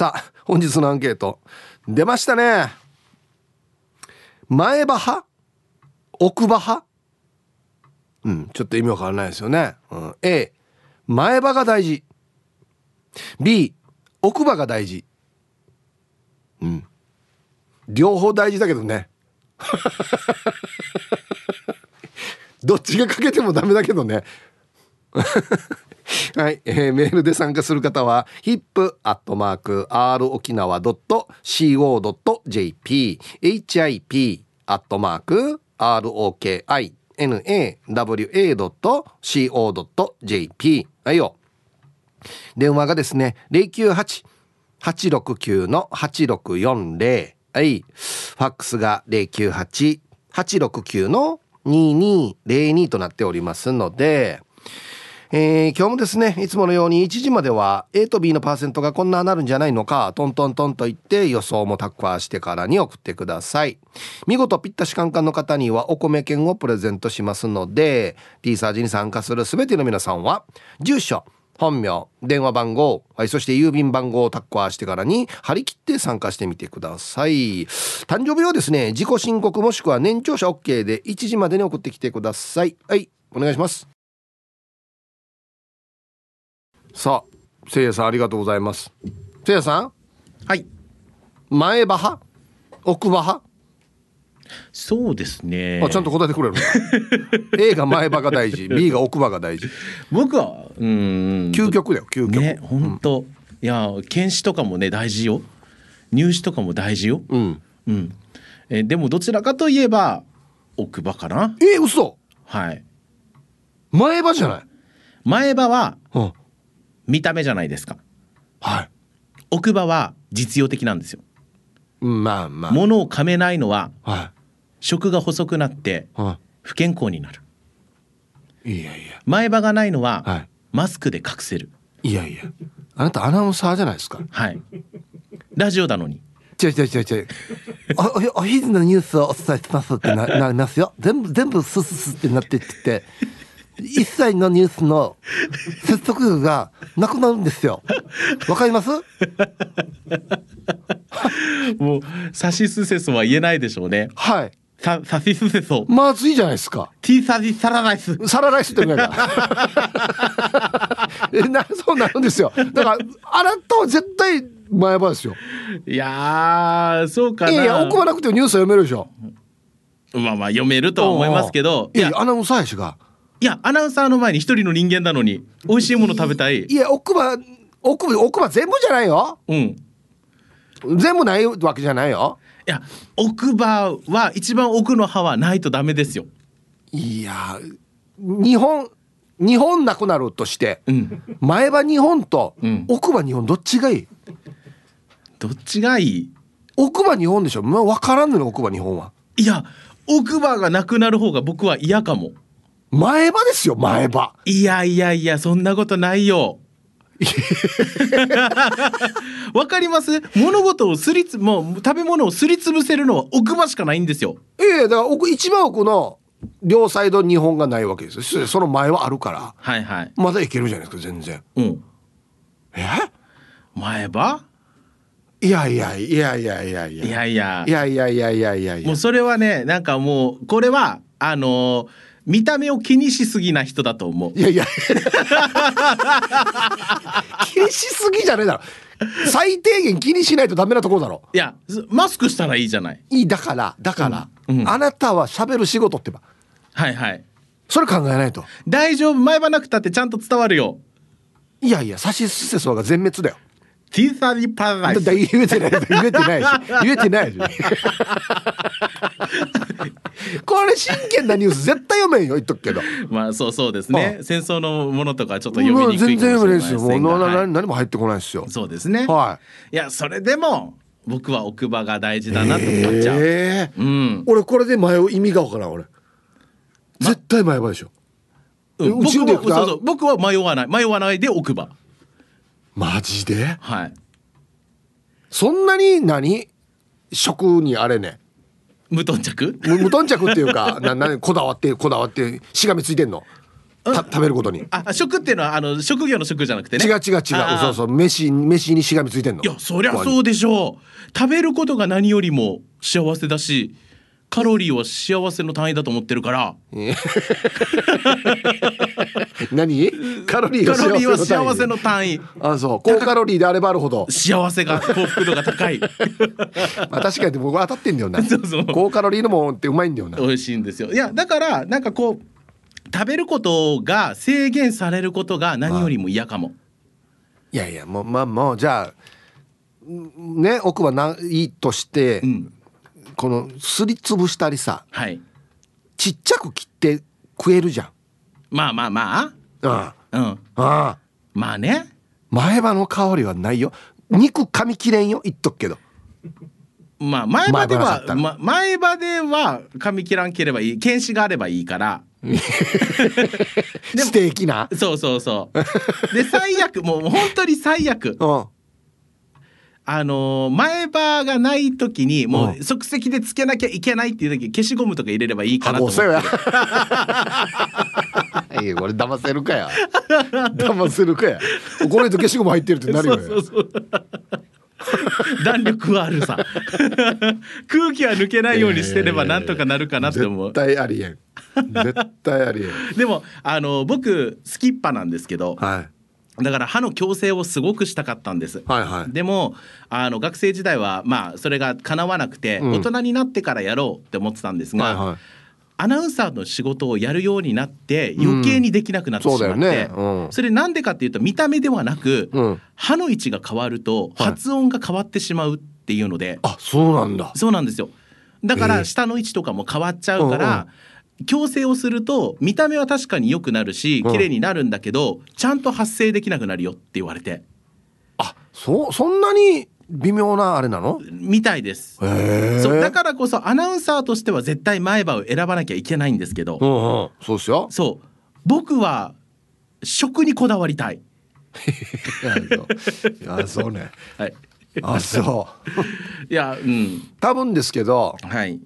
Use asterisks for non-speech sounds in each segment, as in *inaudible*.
さあ本日のアンケート。出ましたね。前歯派？奥歯派？うんちょっと意味わからないですよね、うん、A 前歯が大事。B 奥歯が大事。うん。両方大事だけどね。*laughs* どっちがかけてもダメだけどね。*laughs* はい、えー、メールで参加する方は hip.rokinawa.co.jp hip アットマーク ROKINAWA.co.jp はいよ。電話がですね098-869の8640はい。ファックスが098-869の2202となっておりますのでえー、今日もですねいつものように1時までは A と B のパーセントがこんななるんじゃないのかトントントンと言って予想もタッカーしてからに送ってください。見事ピッタシカンカンの方にはお米券をプレゼントしますので T サージに参加する全ての皆さんは住所本名電話番号、はい、そして郵便番号をタッカーしてからに張り切って参加してみてください。誕生日はですね自己申告もしくは年長者 OK で1時までに送ってきてください。はいお願いします。さあせいやさんありがとうございます。せいやさん？はい。前歯派？奥歯派？そうですね。あちゃんと答えてくれる *laughs* A が前歯が大事 B が奥歯が大事。僕はうん。究極だよ究極。ね本当、うん、いや検視とかもね大事よ。入試とかも大事よ。うん。うん。えでもどちらかといえば奥歯かな。え嘘！はい。前歯じゃない？前歯は、うん、見た目じゃないですか。はい。奥歯は実用的なんですよ。まあまあ。物を噛めないのは、はい、食が細くなって不健康になる、いやいや。前歯がないのは、はい、マスクで隠せる。いやいや。あなたアナウンサーじゃないですか。はい。ラジオなのに。違う違う違う違う。おお昼のニュースをお伝えしますってななりますよ全部全部スススってなってって一切のニュースの接続力がなくなるんですよ。わかります？*laughs* もう、サシスセソは言えないでしょうね。はい。ササシスセソ。まずいじゃないですか。ティーサジサラライス。サラライスって言うか。*laughs* え、な、そうなるんですよ。だから、あなたは絶対前歯ですよ。いやそうかな。いやいや、奥はなくてニュースは読めるでしょ。まあまあ読めるとは思いますけど。いや、アナウンサーやしが。いやアナウンサーの前に一人の人間なのに美味しいもの食べたい。いや奥歯奥歯奥歯全部じゃないよ。うん。全部ないわけじゃないよ。いや奥歯は一番奥の歯はないとダメですよ。いや日本日本なくなるとして、うん、前歯日本と奥歯日本どっちがいい、どっちがいい？奥歯日本でしょ、まあ、分からんのよ奥歯日本は。いや奥歯がなくなる方が僕は嫌かも前歯ですよ前歯。いやいやいやそんなことないよ。*laughs* わかります？物事をすりつもう食べ物をすりつぶせるのは奥歯しかないんですよ。ええだから奥一番奥の両サイド日本がないわけですよ。その前はあるから。はいはい。まだいけるじゃないですか全然。うん。え？前歯？いやいやいやいやいやいやいや。いやいや。いやいやいやいやいや。もうそれはねなんかもうこれはあのー見た目を気にしすぎな人だと思う。いやいや *laughs* 気にしすぎじゃねえだろ。最低限気にしないとダメなところだろ。いや、マスクしたらいいじゃない。いい、だから、だから、うんうん、あなたは喋る仕事ってば。はいはい。それ考えないと。大丈夫、前歯なくたってちゃんと伝わるよ。いやいや、サシスセソが全滅だよ。ティーサリパラダイス。言えてない、言えてないし。言えてないし。*laughs* これ真剣なニュース絶対読めんよ言っとくけど。まあそうそうですね。戦争のものとかちょっと読みにくい全然読めないですよ。もう、はい、何も入ってこないですよ。そうですね。はい。いやそれでも僕は奥歯が大事だなと思っちゃう、えー、うん、俺これで迷う意味がわからん俺。絶対前歯でしょ、うん、僕はそうそう。僕は迷わない。迷わないで奥歯マジで？はい。そんなに何？食にあれね。無頓着？無頓着っていうか *laughs* ななこだわってこだわってしがみついてんの？た食べることに。あ食っていうのはあの職業の職じゃなくてね。違う違う違うそうそう。飯飯にしがみついてんの。いやそりゃそうでしょう。食べることが何よりも幸せだしカロリーは幸せの単位だと思ってるから。*laughs* 何？*laughs* カロリーは幸せのの単位。あそう。高カロリーであればあるほど。幸せが幸福度が高い。*laughs* まあ確かに僕は当たってんだよな。そうそう。高カロリーのもんってうまいんだよな。美味しいんですよ。いやだからなんかこう食べることが制限されることが何よりも嫌かも、いやいやもうまあもうじゃあんね奥はないいとして、うんこのすりつぶしたりさはい。ちっちゃく切って食えるじゃん。まあまあまあ。ああうん。ああまあね。前歯の香りはないよ。肉噛み切れんよ。言っとくけど。まあ前歯では前歯ま、前歯では噛み切らんければいい。検視があればいいから。*laughs* ステーキな。そうそうそう。で最悪。もう本当に最悪。うんあのー前歯がない時にもうう即席でつけなきゃいけないっていう時消しゴムとか入れればいいかなと思って。やいや。*laughs* これ騙せるかや。騙せるかや。これと消しゴム入ってるってなるよそうそうそう。弾力はあるさ。空気は抜けないようにしてればなんとかなるかなって思う。絶対ありえん。絶対ありえん。でもあの僕スキッパなんですけどはいだから歯の矯正をすごくしたかったんです。はいはい。でもあの学生時代はまあそれが叶わなくて、うん。大人になってからやろうって思ってたんですが、はいはい。アナウンサーの仕事をやるようになって余計にできなくなってしまって、そうだよね。うん。それなんでかっていうと見た目ではなく、うん。歯の位置が変わるとはい。発音が変わってしまうっていうので、あそうなんだ。そうなんですよ。だかええ。ら下の位置とかも変わっちゃうから、矯正をすると見た目は確かに良くなるしうん。綺麗になるんだけど、ちゃんと発声できなくなるよって言われて。あそうそんなに微妙なあれなの？みたいです。そうだからこそアナウンサーとしては絶対前歯を選ばなきゃいけないんですけど、うんうん。そうですよ。そう。僕は食にこだわりたい。いやそうね。はい、あそう。いやうん。多分ですけどはい。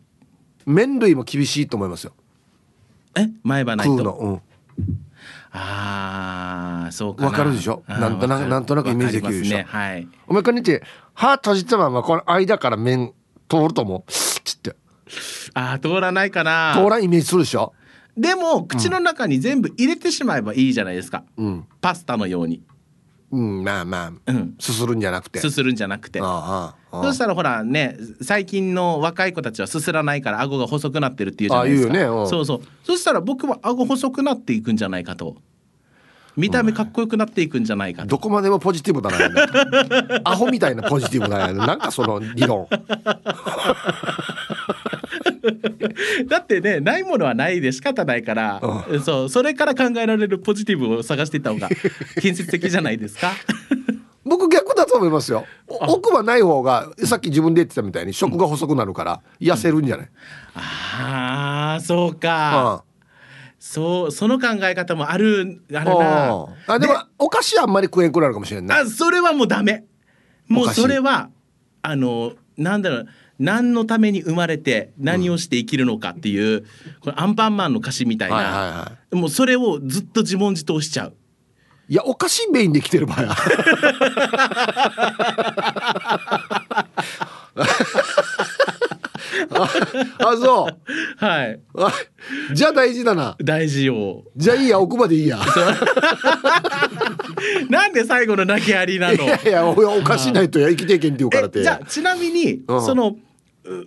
麺類も厳しいと思いますよえ前歯ないと？のうん。ああそうかな。わかるでしょ？なんとなくなんとなくイメージできるでしょ？ね。はい。お前こんにちは歯閉じたままこの間から麺通ると思う？ちってあー通らないかな。通らんイメージするでしょ？でも口の中に全部入れてしまえばいいじゃないですか、うん。パスタのようにうんまあまあうん。すするんじゃなくて。すするんじゃなくて。ああああ。そしたらほらね最近の若い子たちはすすらないから顎が細くなってるっていうじゃないですか。あ言うよねうん。そうそう。そしたら僕は顎細くなっていくんじゃないかと。見た目かっこよくなっていくんじゃないかと。どこまでもポジティブだな *laughs* アホみたいなポジティブだななんかその理論 *laughs* だってねないものはないで仕方ないから、そうそれから考えられるポジティブを探していった方が *laughs* 建設的じゃないですか？*laughs* 僕逆だと思いますよ。お奥はない方がさっき自分で言ってたみたいに食が細くなるから痩せるんじゃない、あーそうか、あそうその考え方もあるあるな。ああでもお菓子はあんまり食えんくなるかもしれんな。いあそれはもうダメ。もうそれはあのなんだろう何のために生まれて何をして生きるのかっていう、これアンパンマンの歌詞みたいな、はいはいはもうそれをずっと自問自答しちゃう。いやお菓子メインで来てる場合はああそう。はい。あ *laughs* じゃあ大事だな。大事よ。じゃあいいや奥までいいや。*laughs* なんで最後の投げやりなの？いやいやおお菓子ないとや生きていけんって言うからって。えじゃあちなみに、うん。そのうう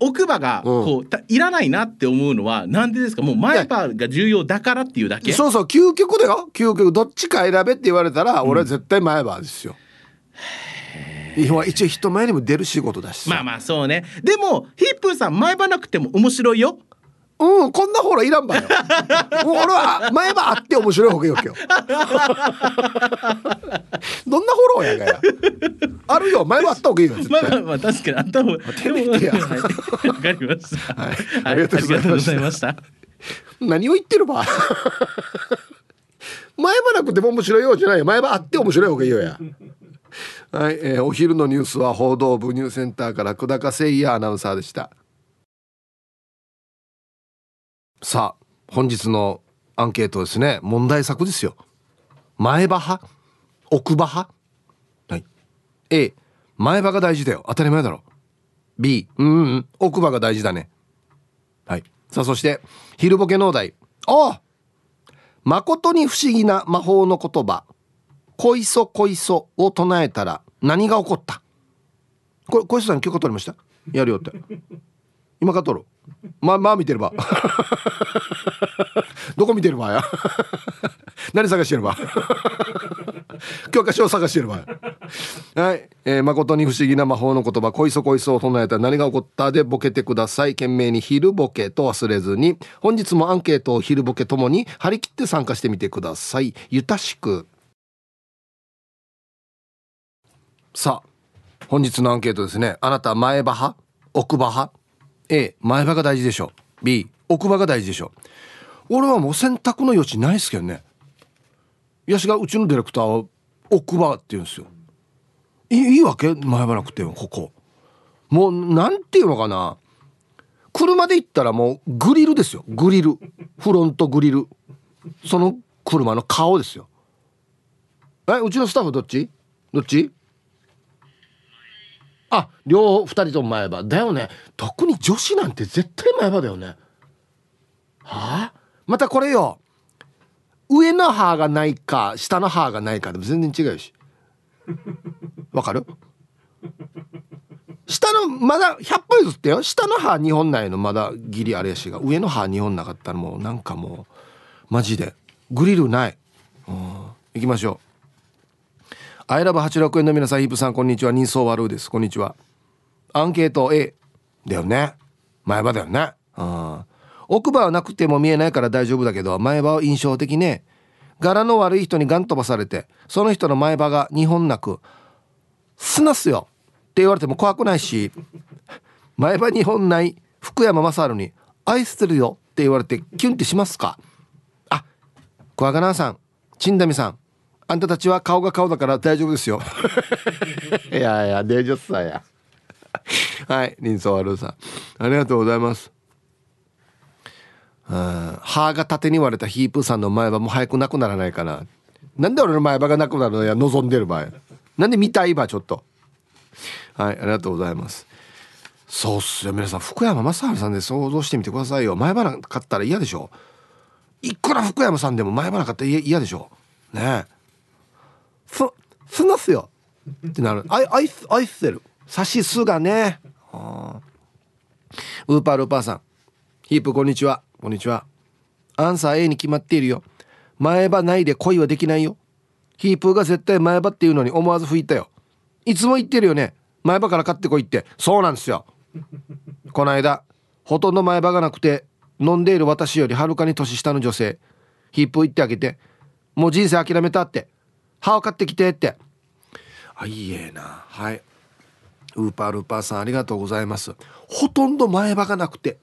奥歯がうん。こうたいらないなって思うのはなんでですか？もう前歯が重要だからっていうだけ？そうそう究極だよ。究極。どっちか選べって言われたら、俺は絶対前歯ですよ今一応人前にも出る仕事だしさ。まあまあそうね。でもヒップーさん前歯なくても面白いよ。うんこんなほらいらんばよ。も *laughs* う俺は前歯あって面白い方がいいわけよ。どんなフォローやがや。あるよ前歯あった方がいいよ絶対。まあまあまあ確かにあった方が。てめえてや。はいわかりました、はい。はいありがとうございました。ありがとうござい。ました何を言ってるば。前歯なくても面白いようじゃないよ。前歯あって面白い方がいいよやはい、えーお昼のニュースは報道部ニューセンターから久高誠也アナウンサーでした。さあ本日のアンケートですね。問題作ですよ。前歯派？奥歯派？はい。A 前歯が大事だよ。当たり前だろ。B うんうん。奥歯が大事だね。はい。さあそして昼ボケ農大ああ！誠に不思議な魔法の言葉「こいそこいそ」を唱えたら何が起こった？これ小石さん許可取りました？やるよって。今か取るまあまあ見てれば。*laughs* どこ見てればや？*laughs* 何探してれば？*laughs* 教科書を探してればはい、えー、誠に不思議な魔法の言葉「こいそこいそ」を唱えたら何が起こった？でボケてください。懸命に昼ボケと忘れずに本日もアンケートを昼ボケともに張り切って参加してみてください。ゆたしくさあ本日のアンケートですね。あなた前歯派？奥歯派？A 前歯が大事でしょ B 奥歯が大事でしょ俺はもう選択の余地ないですけどね。ヤシがうちのディレクターは奥歯って言うんですよ。いいわけ？前歯なくてここ。もうなんていうのかな。車で行ったらもうグリルですよ。グリル。フロントグリル。その車の顔ですよ。えうちのスタッフどっち？どっち？あ両方2人とも前歯。だよね。特に女子なんて絶対前歯だよね。はあ？またこれよ。上の歯がないか下の歯がないかでも全然違うし。わかる？下のまだ100歩譲ってよ。下の歯2本ないの。まだギリあれやしが。上の歯2本なかったらもうなんかもうマジで。グリルない。行きましょう。アイラブ86円の皆さん、ヒープさん、こんにちは。人相悪うです。こんにちは。アンケート A。だよね。前歯だよね。うん。奥歯はなくても見えないから大丈夫だけど、前歯は印象的ね。柄の悪い人にガン飛ばされて、その人の前歯が2本なく、すなすよって言われても怖くないし、前歯2本ない福山雅治に、愛してるよって言われてキュンってしますか？あ、小若菜さん、陳ダミさん、あんたたちは顔が顔だから大丈夫ですよ。*laughs* いやいや大丈夫さや。はい人相悪さん。ありがとうございます。歯が縦に割れたヒープーさんの前歯も早くなくならないかな。なんで俺の前歯がなくなるのや望んでる場合。なんで見たいばちょっと。はいありがとうございます。そうっすよ。皆さん福山雅治さんで想像してみてくださいよ。前歯なかったら嫌でしょ。いくら福山さんでも前歯なかったら嫌でしょ。ねえす、すなすよってなる。あい、あい、愛してる。さしすがね。ウーパールーパーさん。ヒープこんにちは。こんにちは。アンサー A に決まっているよ。前歯ないで恋はできないよ。ヒープが絶対前歯っていうのに思わず吹いたよ。いつも言ってるよね。前歯から買ってこいって。そうなんですよ。この間、ほとんど前歯がなくて、飲んでいる私よりはるかに年下の女性。ヒープ言ってあげて。もう人生諦めたって。歯を買ってきてって。あいいえな。はい。ウーパールーパーさんありがとうございます。ほとんど前歯がなくて。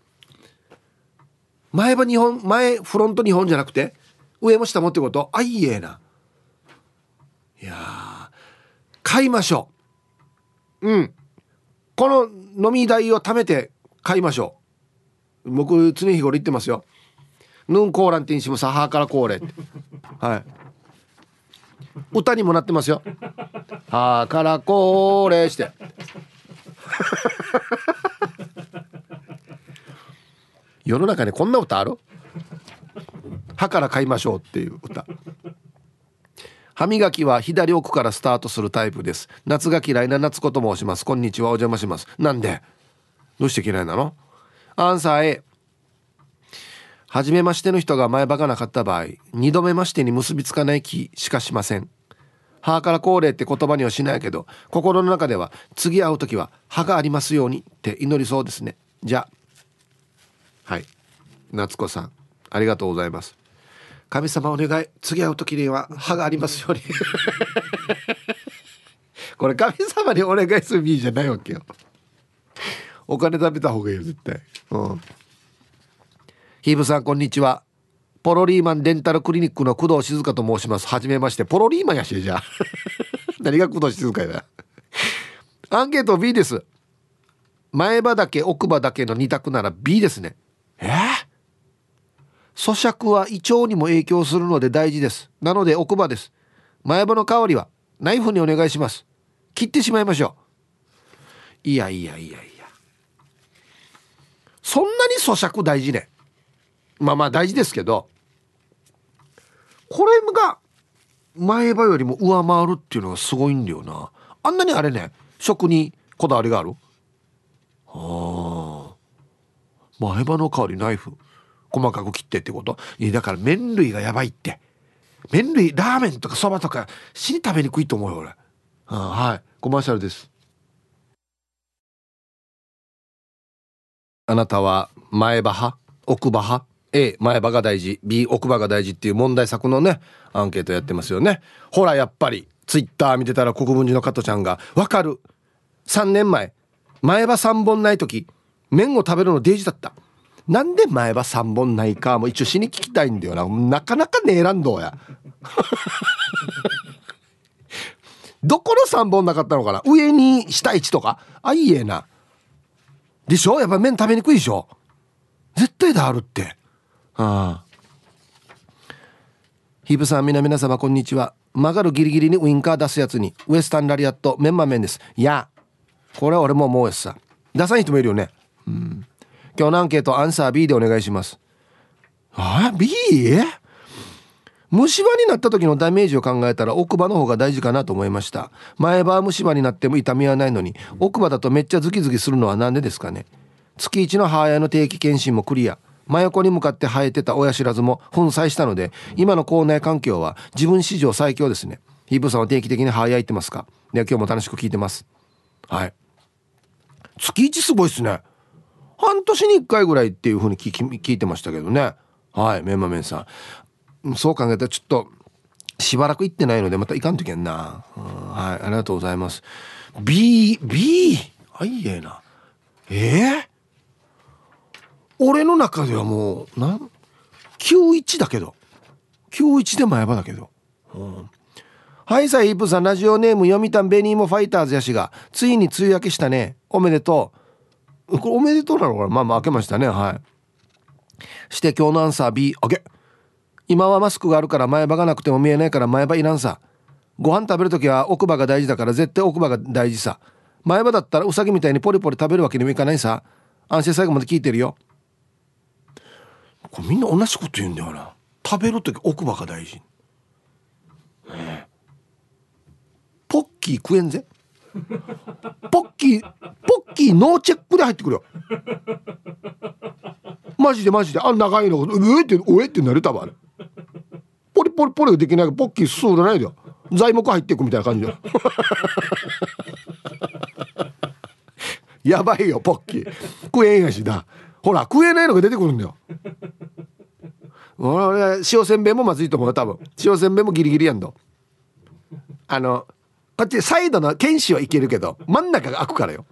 前歯2本前フロント2本じゃなくて？上も下もってこと？あいいえな。いや買いましょう。うん。この飲み代を貯めて買いましょう。僕常日頃言ってますよ。ヌンコーランティンシムサハーからコーレってはい。歌にもなってますよ「はあからこれ」して。*laughs* 世の中にこんな歌ある？歯から買いましょうっていう歌。歯磨きは左奥からスタートするタイプです。夏が嫌いな夏子と申します。こんにちはお邪魔します。なんで？どうして嫌いなの？アンサー A 初めましての人が前歯がなかった場合二度目ましてに結びつかない気しかしません。歯から高齢って言葉にはしないけど心の中では次会う時は歯がありますようにって祈りそうですね。じゃあ。はい。夏子さんありがとうございます。神様お願い。次会う時には歯がありますように。*laughs* これ神様にお願いする意味じゃないわけよ。お金食べた方がいいよ絶対。うん。ヒーブさんこんにちは。ポロリーマンデンタルクリニックの工藤静香と申します。はじめまして。ポロリーマンやしじゃあ。*laughs* 何が工藤静香やだアンケート B です。前歯だけ奥歯だけの2択なら B ですね。え？ー、咀嚼は胃腸にも影響するので大事です。なので奥歯です。前歯の香りはナイフにお願いします。切ってしまいましょう。いやいやいやいや。そんなに咀嚼大事ね。まあまあ大事ですけどこれが前歯よりも上回るっていうのがすごいんだよな。あんなにあれね食にこだわりがある？あ前歯の香りナイフ細かく切ってってこと？だから麺類がやばいって。麺類ラーメンとかそばとか死に食べにくいと思うよ俺。あはい。コマーシャルです。あなたは前歯派？奥歯派？A 前歯が大事 B 奥歯が大事っていう問題作のねアンケートやってますよね。ほらやっぱりツイッター見てたら国分寺の加藤ちゃんが「わかる。3年前前歯3本ない時麺を食べるのデージだった。なんで前歯3本ないかも一応しに聞きたいんだよな。なかなかねえらんどうや。*laughs* どこの3本なかったのかな？上に下1とか。あいいえな。でしょ？やっぱ麺食べにくいでしょ？絶対だあるって。ああ。ヒープさん皆皆様こんにちは。曲がるギリギリにウインカー出すやつにウエスタンラリアットメンマ麺です。いや。これは俺も思うやつさ。出さない人もいるよね。うん。今日のアンケートアンサー B でお願いします。あ B? 虫歯になった時のダメージを考えたら奥歯の方が大事かなと思いました。前歯は虫歯になっても痛みはないのに奥歯だとめっちゃズキズキするのは何でですかね。月一の母親の定期検診もクリア。真横に向かって生えてた親知らずも粉砕したので今の校内環境は自分史上最強ですね。ヒープさんは定期的に母親行ってますか？で今日も楽しく聞いてます。はい。月一すごいっすね。半年に1回ぐらいっていう風に聞聞いてましたけどね。はいメンマメンさん。そう考えたらちょっとしばらく行ってないのでまた行かんといけんな、はいありがとうございます。B B あいいえな。えー、俺の中ではもうなん91だけど。91で前歯だけど、うん、はいさイープさんラジオネーム読谷ベニーモファイターズやしがついに梅雨明けしたね。おめでとう。これおめでとうなのか。なまあまあ開けましたね。はい。して今日のアンサー B 開け今はマスクがあるから前歯がなくても見えないから前歯いらんさ。ご飯食べる時は奥歯が大事だから絶対奥歯が大事さ。前歯だったらウサギみたいにポリポリ食べるわけにもいかないさ。安心最後まで聞いてるよ。これみんな同じこと言うんだよな。食べる時奥歯が大事、ね、ポッキー食えんぜ。ポッキーポッキーノーチェックで入ってくるよ。マジでマジで。あ長いの。うえっておえってなる多分あれ。ポリポリポリできない。ポッキー進んでないでよ。材木入っていくみたいな感じで *laughs* やばいよポッキー。食えんやしな。ほら食えないのが出てくるんだよ。俺塩せんべいもまずいと思う多分。塩せんべいもギリギリやんど。あのこっちサイドの剣士はいけるけど真ん中が開くからよ、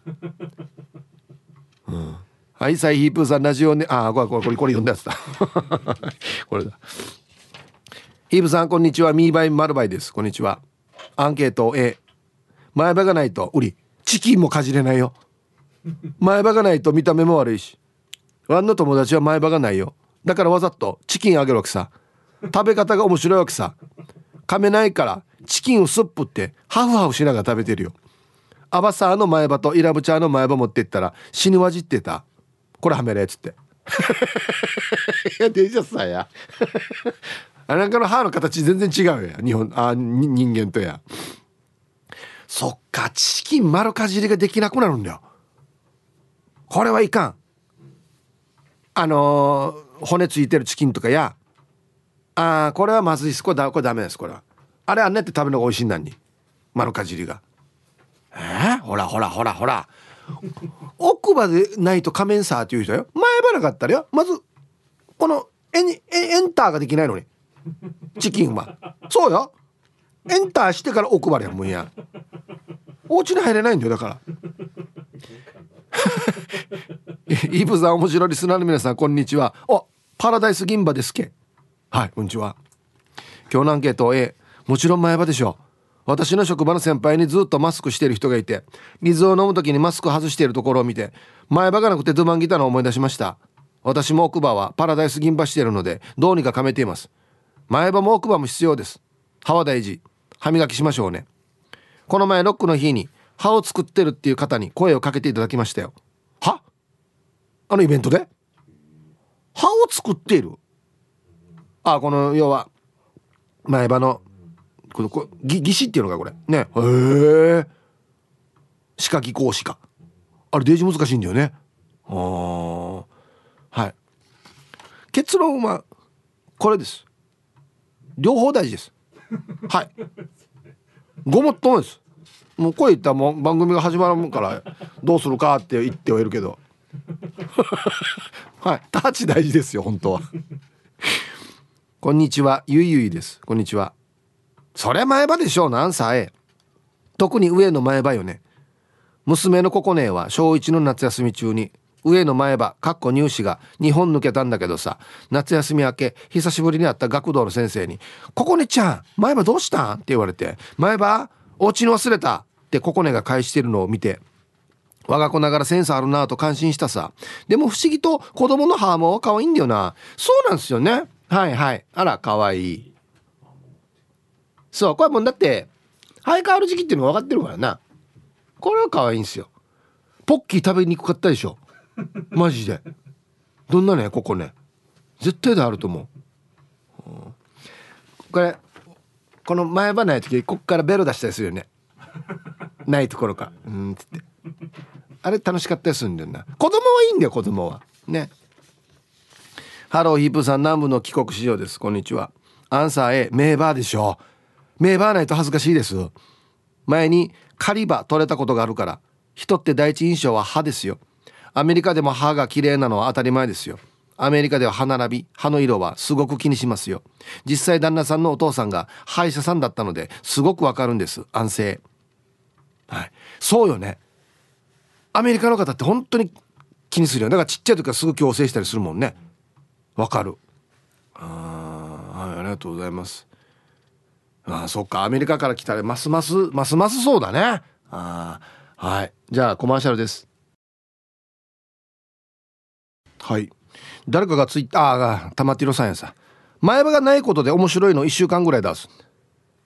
うん、はいサイヒープーさんラジオねあこれこれこれこれ読んだやつだ。*laughs* これだ。ヒープさんこんにちは。ミーバイマルバイです。こんにちは。アンケート A 前歯がないと売り。チキンもかじれないよ。前歯がないと見た目も悪いし。ワンの友達は前歯がないよ。だからわざとチキンあげるわけさ。食べ方が面白いわけさ。噛めないからチキンをスップってハフハフしながら食べてるよ。アバサーの前歯とイラブチャーの前歯持ってったら死ぬ味ってた。これはめれっつって。*laughs* いやデジャスさや。あなんかの歯の形全然違うや。日本あ人間とや。そっかチキン丸かじりができなくなるんだよ。これはいかん。あのー、骨ついてるチキンとかや。ああこれはまずいです。これだこれダメですこれは。あれあんねって食べるのが美味しいんだに。丸かじりが。えー、ほらほらほらほら。*laughs* 奥歯でないと仮面さっていう人よ。前歯なかったらよ。まずこのエンエンターができないのに。チキンは。そうよ。エンターしてから奥歯でやもんや。お家に入れないんだよだから。*laughs* イブさん面白いリスナーの皆さんこんにちは。おパラダイス銀歯ですけ。はいこんにちは。今日のアンケート A もちろん前歯でしょ私の職場の先輩にずっとマスクしてる人がいて水を飲む時にマスク外しているところを見て前歯がなくてドゥマンギターの思い出しました。私も奥歯はパラダイス銀歯してるのでどうにか噛めています。前歯も奥歯も必要です。歯は大事。歯磨きしましょうね。この前ロックの日に歯を作ってるっていう方に声をかけていただきましたよ。はあのイベントで？歯を作っている。あこの要は前歯のこのこぎ義歯っていうのかこれ。ね。へえ。歯科技工歯科。あれデージ難しいんだよね。あはい。結論はこれです。両方大事です。はい。ごもっともです。もうこういったもう番組が始まるからどうするかって言ってはいるけど。はい。タッチ大事ですよ本当は。*laughs* こんにちは。ゆいゆいです。こんにちは。それ前歯でしょうなんさえ。特に上の前歯よね。娘のココネは小1の夏休み中に上の前歯かっこ入試が2本抜けたんだけどさ夏休み明け久しぶりに会った学童の先生に「ココネちゃん前歯どうしたん?」って言われて「前歯お家に忘れた」ってココネが返してるのを見て我が子ながらセンスあるなと感心したさ。でも不思議と子供の歯も可愛いんだよな。そうなんですよね。はいはい。あら可愛い。そうこれもうだって生え変わる時期っていうの分かってるからな。これは可愛いんですよ。ポッキー食べにくかったでしょ。マジで。どんなねここね。絶対であると思う、うん、これこの前歯ない時こっからベロ出したりするよね。ないところか。うんつって。あれ楽しかったりすんだよな。子供はいいんだよ子供は。ね。ハローヒープさん南部の帰国市場です。こんにちは。アンサー A 名バーでしょ。名バーないと恥ずかしいです。前に狩り場取れたことがあるから。人って第一印象は歯ですよ。アメリカでも歯が綺麗なのは当たり前ですよ。アメリカでは歯並び歯の色はすごく気にしますよ。実際旦那さんのお父さんが歯医者さんだったのですごくわかるんです。安静。はい。そうよね。アメリカの方って本当に気にするよだからちっちゃい時からすぐ矯正したりするもんね。わかる。あはいありがとうございます。あそっか。アメリカから来たらますますますますそうだね。あはい。じゃあコマーシャルです。はい。誰かがツイッターああ玉ティロさんやさ。前歯がないことで面白いの1週間ぐらい出す。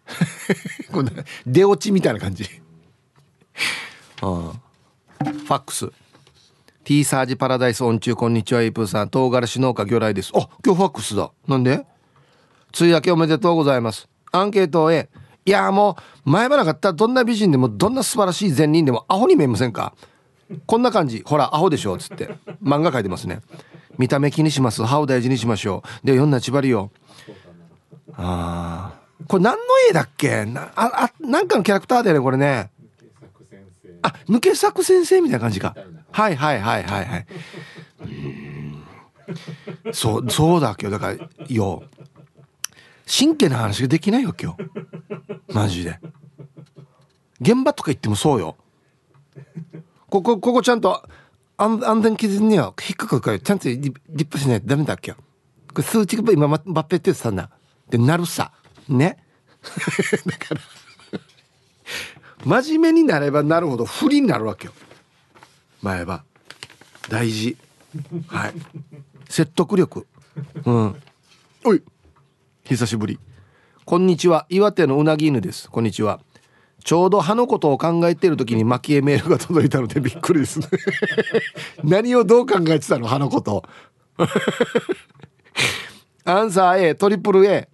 *laughs* これ出落ちみたいな感じ。ああファックス。T サージパラダイスオン中こんにちはイープーさん。唐辛子農家魚雷です。あ今日ファックスだ。なんで？梅雨明けおめでとうございます。アンケートへ。いやもう前歯なかった。らどんな美人でもどんな素晴らしい善人でもアホに見えませんか？こんな感じ。ほらアホでしょっつって。漫画描いてますね。見た目気にします。歯を大事にしましょう。で読んだちばりよ。ああこれ何の絵だっけ？なああなんかのキャラクターだよねこれね。あ抜け作先生みたいな感じか。はいはいはいはいはい。そうそうだけどだからよ。真剣な話ができないよ今日。マジで。現場とか行ってもそうよ。ここここちゃんと安安全基準には引っかかるからちゃんとリリップしないとダメだっけよ。これ数値が今バッペって言ってたんだ。でなるさ。ね。*laughs* だから真面目になればなるほど不利になるわけよ。前歯。大事。はい。説得力。うん。おい。久しぶり。こんにちは。岩手のうなぎ犬です。こんにちは。ちょうど歯のことを考えている時に蒔絵メールが届いたので *laughs* びっくりです *laughs* 何をどう考えてたの？歯のこと。*laughs* アンサー A トリプル A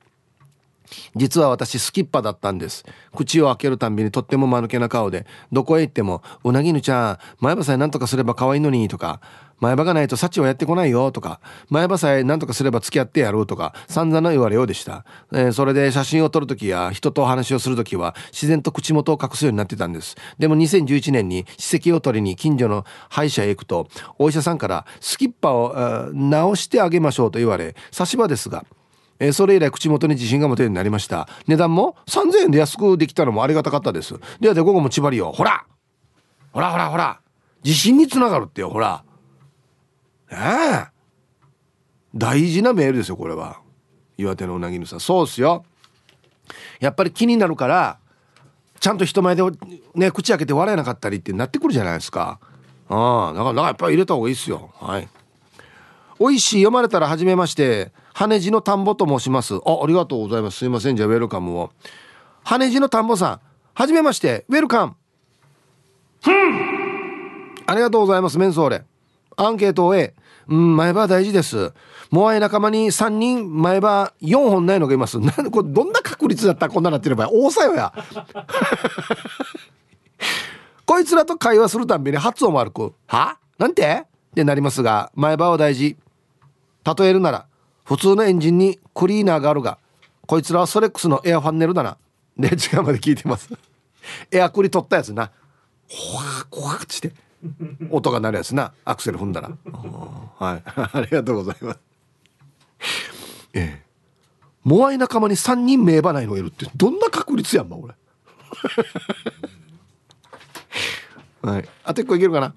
実は私スキッパだったんです。口を開けるたんびにとっても間抜けな顔で。どこへ行っても「うなぎぬちゃん前歯さえ何とかすれば可愛いのに」とか「前歯がないと幸はやってこないよ」とか「前歯さえ何とかすれば付き合ってやろう」とか散々な言われようでした、えー、それで写真を撮る時や人とお話をする時は自然と口元を隠すようになってたんです。でも2011年に歯石を取りに近所の歯医者へ行くとお医者さんからスキッパを直してあげましょうと言われ差し歯ですがえー、それ以来口元に自信が持てるようになりました。値段も3000円で安くできたのもありがたかったです。ではで午後も千葉りよほら!ほらほらほら!自信につながるってよほら!ええ大事なメールですよこれは。岩手のうなぎぬさん。そうっすよ。やっぱり気になるからちゃんと人前でね口開けて笑えなかったりってなってくるじゃないですか。ああだからやっぱり入れた方がいいっすよ。はい。美味しい読まれたら初めまして羽地の田んぼと申します。あありがとうございます。すいません。じゃあウェルカムを。羽地の田んぼさんはじめまして。ウェルカム。ありがとうございます。メンソーレ。アンケートを A うん前歯大事です。モアイ仲間に3人前歯4本ないのがいます。*laughs* なんこれどんな確率だった？らこんななってれば大さよや。*laughs* こいつらと会話するたんびに発音悪く「は？なんて?」ってなりますが前歯は大事例えるなら普通のエンジンにクリーナーがあるがこいつらはソレックスのエアファンネルだな。で違うまで聞いてます。*laughs* エアクリ取ったやつな。ほわほわってして音が鳴るやつな。アクセル踏んだら。はい。*laughs* ありがとうございます。ええ。モアイ仲間に3人名場ないのいるってどんな確率やんま俺。*laughs* はい。あと1個いけるかな？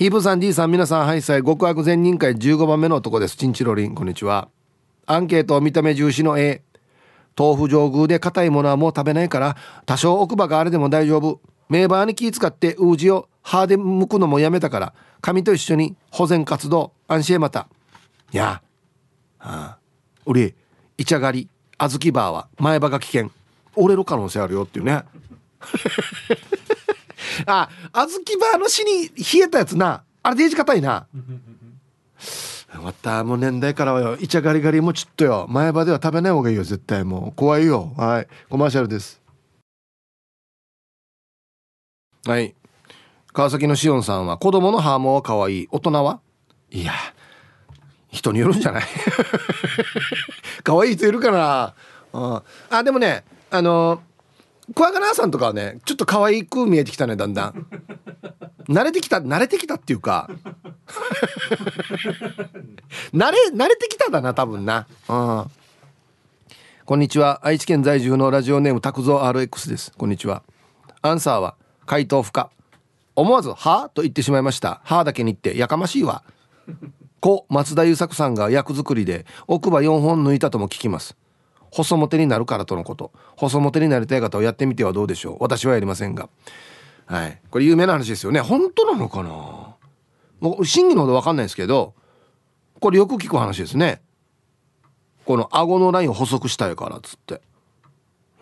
ヒープさん D さん皆さんハイサイ極悪善人会15番目の男です。チンチロリンこんにちは。アンケート見た目重視の A 豆腐上宮で硬いものはもう食べないから多少奥歯があれでも大丈夫。名バーに気使ってウージを歯で剥くのもやめたから紙と一緒に保全活動安心へまた。いやはあ俺イチャガリ小豆バーは前歯が危険。折れる可能性あるよっていうね。あ小豆バーの死に冷えたやつな。あれデージ硬いな。またもう年代からはよ。イチャガリガリもちょっとよ。前歯では食べない方がいいよ絶対もう。怖いよ。はい。コマーシャルです。はい。川崎のしおんさんは子供のハーモンは可愛い。大人は？いや人によるんじゃない？*laughs* 可愛い人いるかな。ああでもねあのクワガナさんとかはねちょっと可愛く見えてきたねだんだん。慣れてきた慣れてきたっていうか。*laughs* 慣れ慣れてきただな多分な。うん。こんにちは。愛知県在住のラジオネーム拓蔵 RX です。こんにちは。アンサーは回答不可。思わず「は?」と言ってしまいました「は?」だけに言ってやかましいわ。故松田優作さんが役作りで奥歯4本抜いたとも聞きます。細もてになるからとのこと。細もてになりたい方をやってみてはどうでしょう。私はやりませんが。はい。これ有名な話ですよね。本当なのかな？もう真偽のほど分かんないですけどこれよく聞く話ですね。この顎のラインを細くしたいからっつって。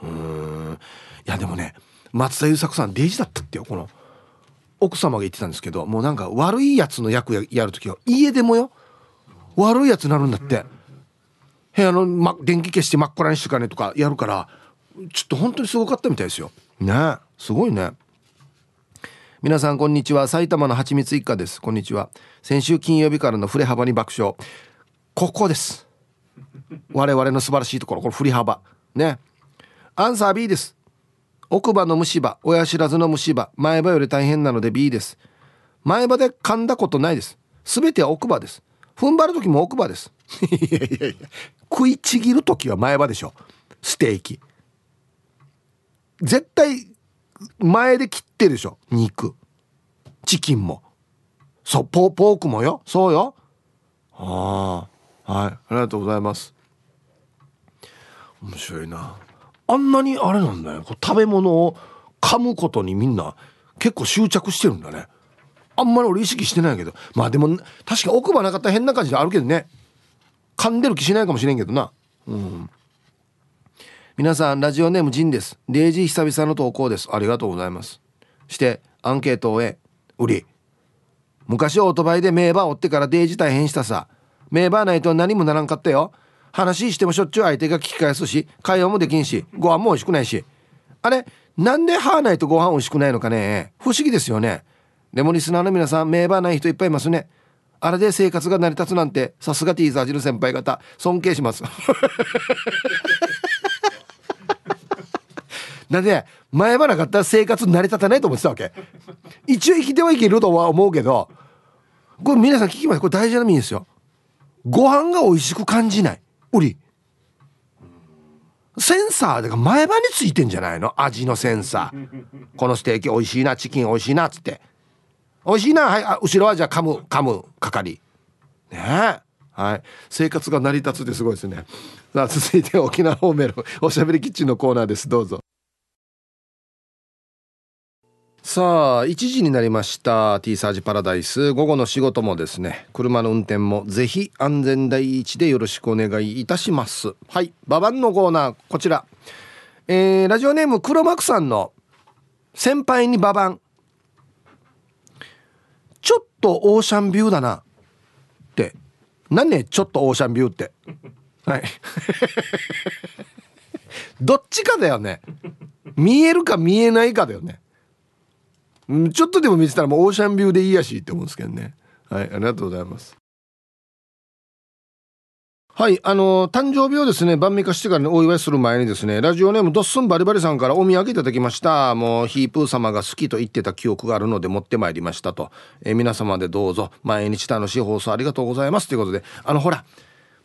うん。いやでもね松田優作さんデイジだったってよ？この奥様が言ってたんですけどもうなんか悪いやつの役ややる時は家でもよ。悪いやつになるんだって。部屋の、ま、電気消して真っ暗にしてかねとかやるからちょっと本当にすごかったみたいですよ。ね。すごいね。皆さんこんにちは。埼玉のはちみつ一家です。こんにちは。先週金曜日からの振れ幅に爆笑。ここです。我々の素晴らしいところ。この振り幅。ね。アンサー B です。奥歯の虫歯。親知らずの虫歯。前歯より大変なので B です。前歯で噛んだことないです。全ては奥歯です。踏ん張る時も奥歯です。*laughs* いやいやいや食いちぎる時は前歯でしょ。ステーキ。絶対前で切ってるでしょ。肉。チキンも。そうポポークもよ。そうよ。ああはい。ありがとうございます。面白いな。あんなにあれなんだよ食べ物を噛むことにみんな結構執着してるんだね。あんまり俺意識してないけど。まあでも確か奥歯なかったら変な感じであるけどね。噛んでる気しないかもしれんけどな。うん。皆さんラジオネームジンです。0時久々の投稿です。ありがとうございます。してアンケートをえ売り。昔オートバイで名馬追ってからデイジ大変したさ。名馬ないと何もならんかったよ。話してもしょっちゅう相手が聞き返すし会話もできんしご飯も美味しくないし。あれなんで歯ないとご飯美味しくないのかね。不思議ですよね。でもリスナーの皆さん名馬ない人いっぱいいますね。あれで生活が成り立つなんてさすがティーザージル先輩方。尊敬します。なんで前歯なかったら生活成り立たないと思ってたわけ。一応生きてはいけるとは思うけどこれ皆さん聞きます？これ大事な意味ですよ。ご飯が美味しく感じない。売り。センサーだから前歯についてんじゃないの？味のセンサー。このステーキ美味しいなチキン美味しいなっつって。美味しいな。はい。あ後ろはじゃあ噛む噛む係。ねえ。はい。生活が成り立つってすごいですね。さあ続いて沖縄方面のおしゃべりキッチンのコーナーです。どうぞ。さあ1時になりました。T サージパラダイス。午後の仕事もですね。車の運転もぜひ安全第一でよろしくお願いいたします。はい。ババンのコーナーこちら。えー、ラジオネーム黒幕さんの先輩にババンとオーシャンビューだな。って。何ねちょっとオーシャンビューって。はい。*laughs* どっちかだよね。見えるか見えないかだよね。ちょっとでも見てたらもうオーシャンビューでいいやしって思うんですけどね。はいありがとうございます。はいあの誕生日をですね晩味化してから、ね、お祝いする前にですねラジオネームドッスンバリバリさんからお土産いただきました。もうヒープー様が好きと言ってた記憶があるので持ってまいりましたと、え皆様でどうぞ毎日楽しい放送ありがとうございます。ということであのほら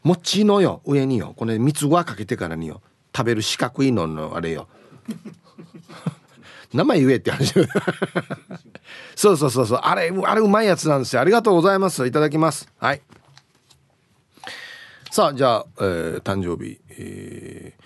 餅のよ上によこれ蜜ごかけてからによ食べる四角いののあれよ。*laughs* 名前言えって話 *laughs* そうそうそうそう。あれあれうまいやつなんですよ。ありがとうございます。いただきます。はい。さあじゃあ、えー、誕生日、えー、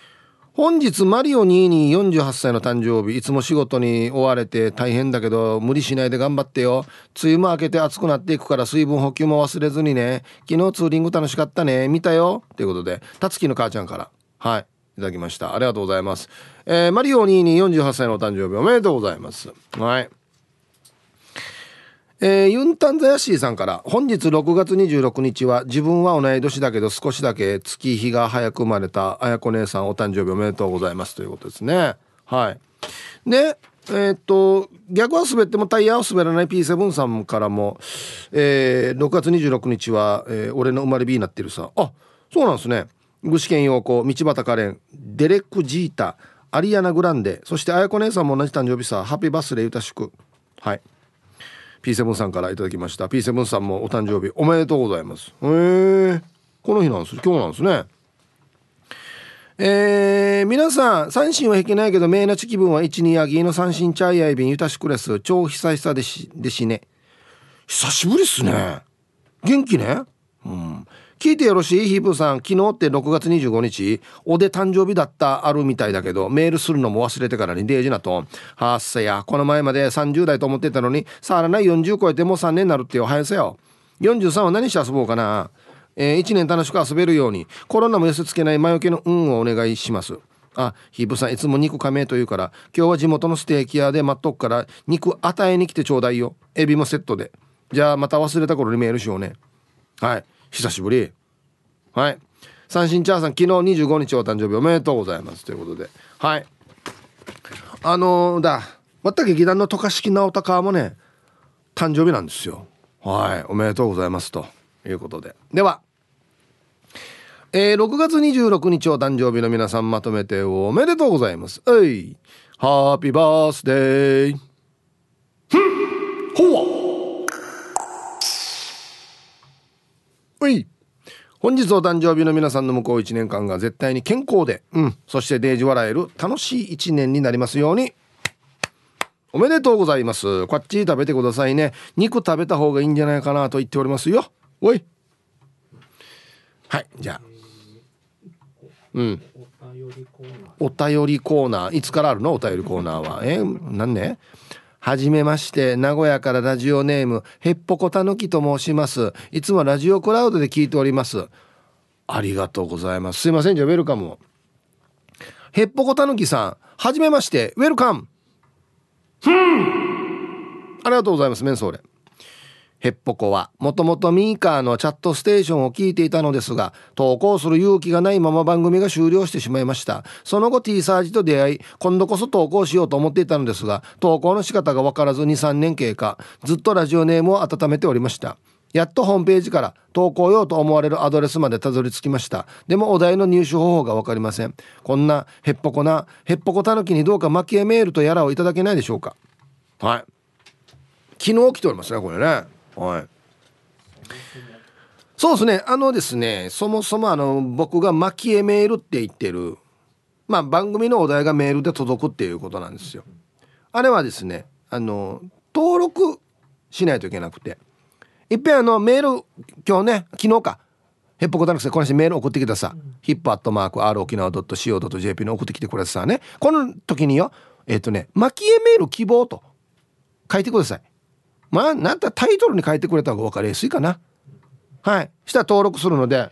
本日マリオ2248歳の誕生日。いつも仕事に追われて大変だけど無理しないで頑張ってよ。梅雨も明けて暑くなっていくから水分補給も忘れずにね。昨日ツーリング楽しかったね。見たよ。ということでたつきの母ちゃんから。はい。いただきました。ありがとうございます、えー、マリオ2248歳のお誕生日おめでとうございます。はい。えー、ユンタンザヤシーさんから本日6月26日は自分は同い年だけど少しだけ月日が早く生まれたあやこ姉さんお誕生日おめでとうございますということですね。はい。でえー、っと逆は滑ってもタイヤを滑らない P7 さんからも、えー、6月26日は、えー、俺の生まれ日になってるさあそうなんですね。具志堅陽子道端カレンデレック・ジータアリアナ・グランデそしてあやこ姉さんも同じ誕生日さハッピーバスデーゆたしくはい。P7 さんからいただきました。P7 さんもお誕生日おめでとうございます。へえ。この日なんです。今日なんですね。えー、皆さん三振は引けないけど名なち気分は一二ヤギの三振チャイアイビンゆたしくれす。超久々でしでしね。久しぶりっすね。元気ね。うん。聞いてよろしい？ヒープさん昨日って6月25日おで誕生日だったあるみたいだけどメールするのも忘れてからにデージなと。はっせやこの前まで30代と思ってたのにさらない40超えてもう3年になるってよ早せよ。43は何して遊ぼうかな？えー、1年楽しく遊べるようにコロナも寄せつけない魔除けの運をお願いします。あヒープさんいつも肉加盟というから今日は地元のステーキ屋で待っとくから肉与えに来てちょうだいよ。エビもセットで。じゃあまた忘れた頃にメールしようね。はい。久しぶり。はい。三振チャーさん昨日25日お誕生日おめでとうございます。ということで。はい。あのー、だ。また劇団の渡嘉敷直隆もね誕生日なんですよ。はい。おめでとうございますと。いうことで。では。えー、6月26日お誕生日の皆さんまとめておめでとうございます。えい。ハッピーバースデー。ふん。ほわうい本日お誕生日の皆さんの向こう1年間が絶対に健康で、うん、そしてデージ笑える楽しい1年になりますように。おめでとうございます。こっち食べてくださいね。肉食べた方がいいんじゃないかなと言っておりますよ。おい。はい、じゃあ。うん。お便りコーナー。いつからあるの？お便りコーナーは。え何ねはじめまして、名古屋からラジオネーム、へっぽこたぬきと申します。いつもラジオクラウドで聞いております。ありがとうございます。すいません、じゃあウェルカムを。へっぽこたぬきさん、はじめまして、ウェルカム。ふんありがとうございます、メンソーレ。ヘッポコはもともとミーカーのチャットステーションを聞いていたのですが投稿する勇気がないまま番組が終了してしまいました。その後 T サージと出会い今度こそ投稿しようと思っていたのですが投稿の仕方が分からず23年経過。ずっとラジオネームを温めておりました。やっとホームページから投稿用と思われるアドレスまでたどり着きました。でもお題の入手方法が分かりません。こんなヘッポコなヘッポコたぬきにどうか蒔絵メールとやらをいただけないでしょうか。はい。昨日来ておりますねこれね。はい。そうですね。あのですねそもそもあの僕が蒔絵メールって言ってるまあ番組のお題がメールで届くっていうことなんですよ。あれはですねあの登録しないといけなくて。いっぺんあのメール今日ね昨日かヘッポコタナクスこの人メール送ってきたさ、ヒップアットマーク r 沖縄 .co.jp に送ってきてくれてさね。この時によえっ、ー、とね蒔絵メール希望と書いてください。まあなんたタイトルに書いてくれた方が分かりやすいかな。はい。したら登録するので。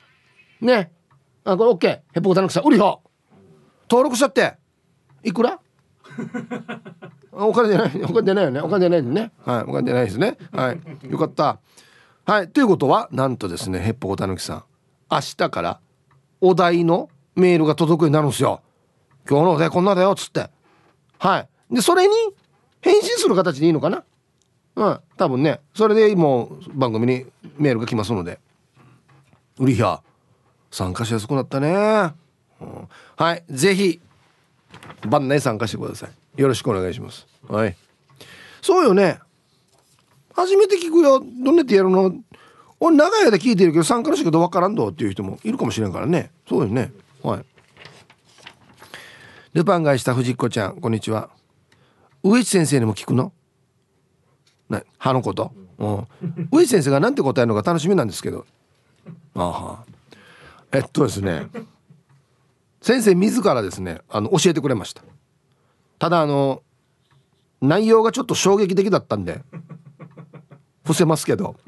ね。あこれ OK ヘッポコタヌキさん売りよ登録しちゃって。いくら？お金じゃないお金じゃないよね。お金じゃないね。はい。お金じゃないですね。はい。よかった。はい。ということはなんとですねヘッポコタヌキさん。明日からお題のメールが届くようになるんですよ。今日のお題こんなだよっつって。はい。でそれに返信する形でいいのかな？うん多分ねそれでもう番組にメールが来ますのでウリヒャ参加しやすくなったね、うん、はいぜひ番内参加してください。よろしくお願いします。はい。そうよね。初めて聞くよ。どんなってやるの？俺長い間聞いてるけど参加の仕方わからんどっていう人もいるかもしれんからね。そうよね。はい。ルパンがした藤子ちゃんこんにちは。上地先生にも聞くの？歯のこと、うん、上地先生が何て答えるのか楽しみなんですけど。あは。えっとですね先生自らですねあの教えてくれました。ただあの内容がちょっと衝撃的だったんで伏せますけど。*laughs*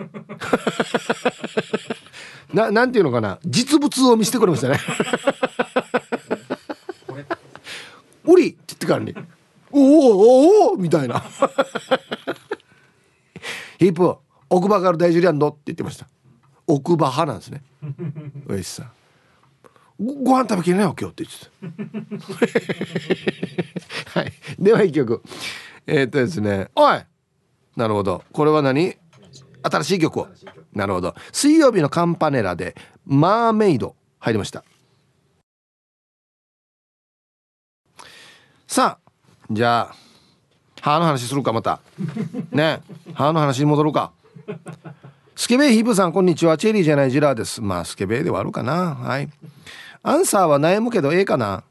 ななんていうのかな？実物を見せてくれましたね「お *laughs* り!」って言ってからに「おおおおみたいなヒープ奥歯がある大事リアンドって言ってました。奥歯派なんですね。*laughs* 上石さん。ごご飯食べきれないよ今日って言ってた。*laughs* はい。では一曲。えー、っとですね。おい！なるほど。これは何？新しい曲を。なるほど。水曜日のカンパネラでマーメイド。入りました。さあじゃあ歯の話するかまた。ね。歯の話に戻るか。スケベヒープさんこんにちは。チェリーじゃないジラーです。まあスケベではあるかな。はい。アンサーは悩むけどええかな。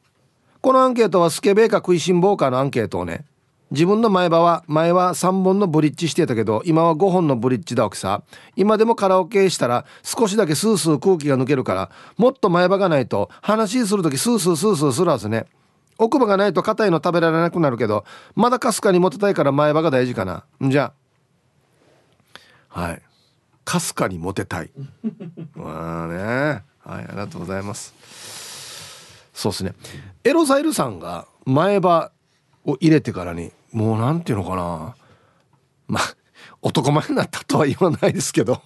このアンケートはスケベイか食いしん坊かのアンケートをね。自分の前歯は前は3本のブリッジしてたけど今は5本のブリッジだわけさ。今でもカラオケしたら少しだけスースー空気が抜けるからもっと前歯がないと話する時スースースースーするはずね。奥歯がないと硬いの食べられなくなるけどまだかすかにモテたいから前歯が大事かな。んじゃはい。かすかにモテたい。*laughs* まあね。はいありがとうございます。そうですね。エロザイルさんが前歯を入れてからにもうなんていうのかな。まあ男前になったとは言わないですけど。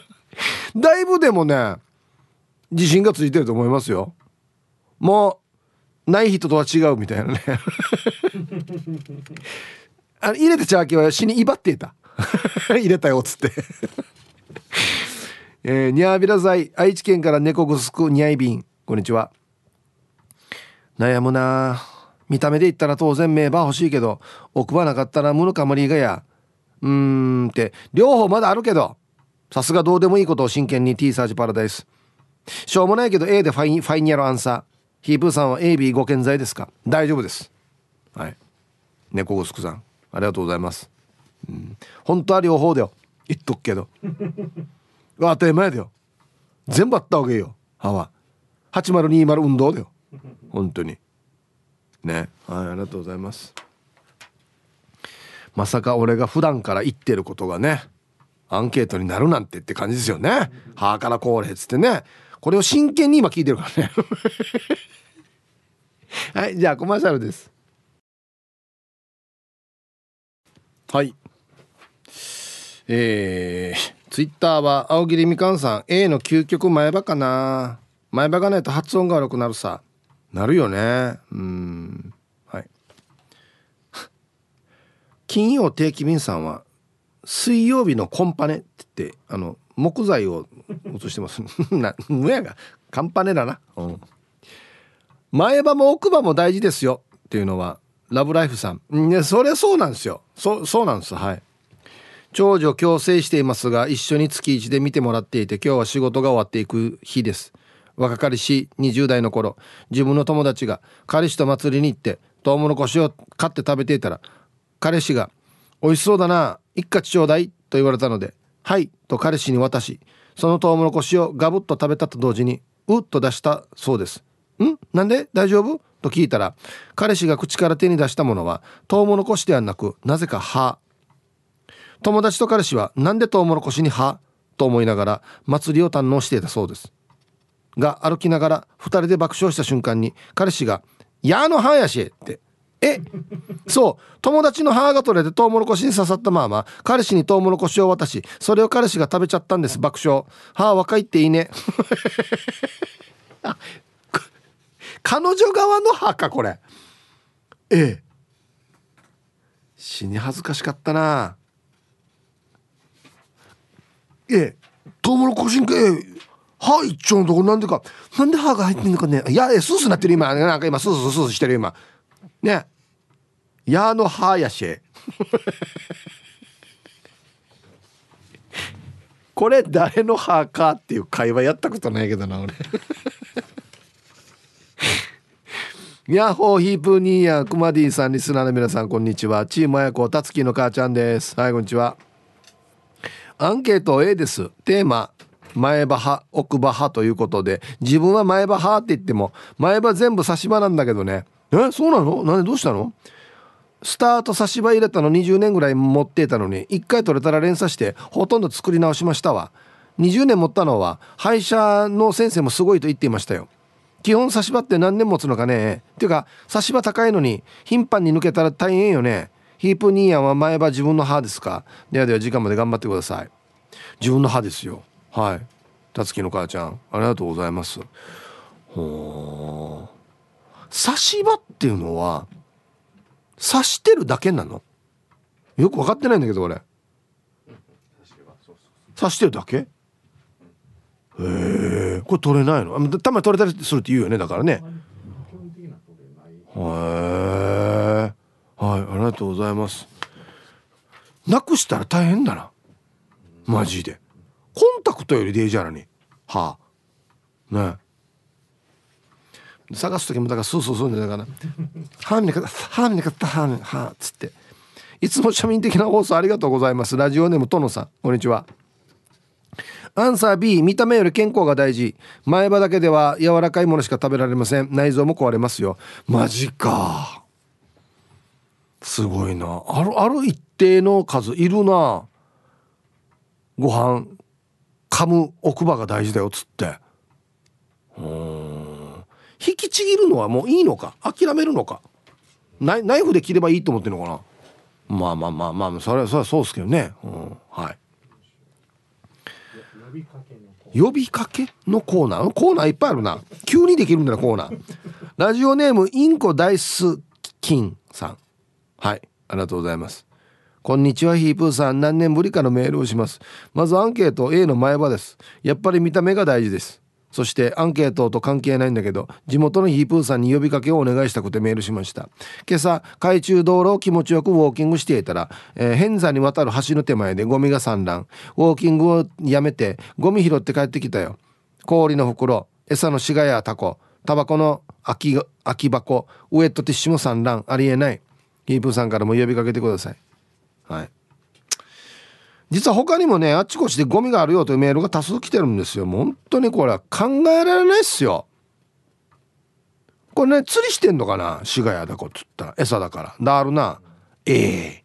*laughs* だいぶでもね自信がついてると思いますよ。もうない人とは違うみたいなね。*laughs* あの入れてちゃわけは死に威張っていた。*laughs* 入れたよっつって。*laughs* えー、ニャービラ剤愛知県から猫ぐすくニャイビン。こんにちは。悩むな。見た目で言ったら当然名場欲しいけど奥歯なかったら無のかもりがや。うーんって。両方まだあるけど。さすがどうでもいいことを真剣に T サージパラダイス。しょうもないけど A でファインファインやろアンサーヒープーさんは AB ご健在ですか？大丈夫です。はい。猫ぐすくさんありがとうございます。うん。本当は両方だよ。言っとくけど。*laughs* 当たり前だよ。全部あったわけよ。歯は。8020運動だよ。本当に。ね。はいありがとうございます。まさか俺が普段から言ってることがねアンケートになるなんてって感じですよね「はあからこれ」っつってね。これを真剣に今聞いてるからね。*laughs* はいじゃあコマーシャルです。はい。えー、ツイッターは青桐みかんさん A の究極前歯かな。前歯がないと発音が悪くなるさ。なるよね。うん。はい。金曜定期便さんは水曜日のコンパネって言ってあの木材を落としてます。*laughs* なむやがカンパネだな、うん、前歯も奥歯も大事ですよ。っていうのはラブライフさん。ねそれそうなんですよ。そそうなんですはい。長女矯正していますが一緒に月1で見てもらっていて今日は仕事が終わっていく日です。若かりし20代の頃自分の友達が彼氏と祭りに行ってトウモロコシを買って食べていたら彼氏が「美味しそうだな一家ちょうだい」と言われたので「はい」と彼氏に渡しそのトウモロコシをガブッと食べたと同時に「うっ」と出したそうです「ん？なんで？大丈夫?」と聞いたら彼氏が口から手に出したものはトウモロコシではなくなぜか歯。友達と彼氏はなんでトウモロコシに歯？と思いながら祭りを堪能していたそうです。が歩きながら2人で爆笑した瞬間に彼氏が「やの歯やし」ってえそう。友達の歯が取れてトウモロコシに刺さったまま彼氏にトウモロコシを渡しそれを彼氏が食べちゃったんです。爆笑。歯若いっていいね。*laughs* 彼女側の歯かこれ。ええ。死に恥ずかしかったな。ええ。トウモロコシんかええ。歯一丁のとこなんでか。なんで歯が入ってんのかね。いやえスースーなってる今。なんか今スースースースしてる今。ね。やの歯やし。*laughs* これ誰の歯かっていう会話やったことないけどな俺。*laughs* ヤッホーヒープニーヤクマディさんリスナーの皆さんこんにちは。チームあやこたつきの母ちゃんです。はいこんにちは。アンケート A です。テーマ前歯派奥歯派ということで。自分は前歯派って言っても前歯全部差し歯なんだけどねえそうなの？なんでどうしたの？スタート差し歯入れたの？20年ぐらい持ってたのに。1回取れたら連鎖してほとんど作り直しましたわ。20年持ったのは歯医者の先生もすごいと言っていましたよ。基本差し歯って何年持つのかね？っていうか差し歯高いのに頻繁に抜けたら大変よね。ヒープニーヤンは前歯自分の歯ですか？ではでは時間まで頑張ってください。自分の歯ですよ。はい。たつきの母ちゃんありがとうございます。ほう差し歯っていうのは刺してるだけなの？よく分かってないんだけど俺。刺してるだけ？へえこれ取れないの？たまに取れたりするって言うよねだからね。へえはいありがとうございます。なくしたら大変だな。マジで。コンタクトよりデイジャラに。はあね。探す時もだからスースーするんじゃないかな。歯にか歯にかった歯に歯っつって。いつも庶民的な放送ありがとうございます。ラジオネームトノさん。こんにちは。アンサー B 見た目より健康が大事。前歯だけでは柔らかいものしか食べられません。内臓も壊れますよ。マジか。すごいな。あるある一定の数いるな。ご飯噛む奥歯が大事だよっつって。うん。引きちぎるのはもういいのか？諦めるのか？ナイナイフで切ればいいと思ってるのかな？まあまあまあまあそれはそれはそうですけどね、うん、はい。呼びかけのコーナー？コーナー？いっぱいあるな。急にできるんだなコーナー。ラジオネームインコダイスキンさん。はい。ありがとうございます。こんにちはヒープーさん。何年ぶりかのメールをします。まずアンケート A の前歯です。やっぱり見た目が大事です。そしてアンケートと関係ないんだけど地元のヒープーさんに呼びかけをお願いしたくてメールしました。今朝海中道路を気持ちよくウォーキングしていたら、えー、偏座に渡る橋の手前でゴミが散乱。ウォーキングをやめてゴミ拾って帰ってきたよ。氷の袋餌のシガやタコタバコの空き空き箱ウエットティッシュも散乱。ありえない。ヒープーさんからも呼びかけてください。はい。実は他にもねあっちこっちでゴミがあるよというメールが多数来てるんですよ。本当にこれは考えられないっすよ。これね釣りしてんのかな？シガヤだこっつったら。餌だから。だあるな。ええ。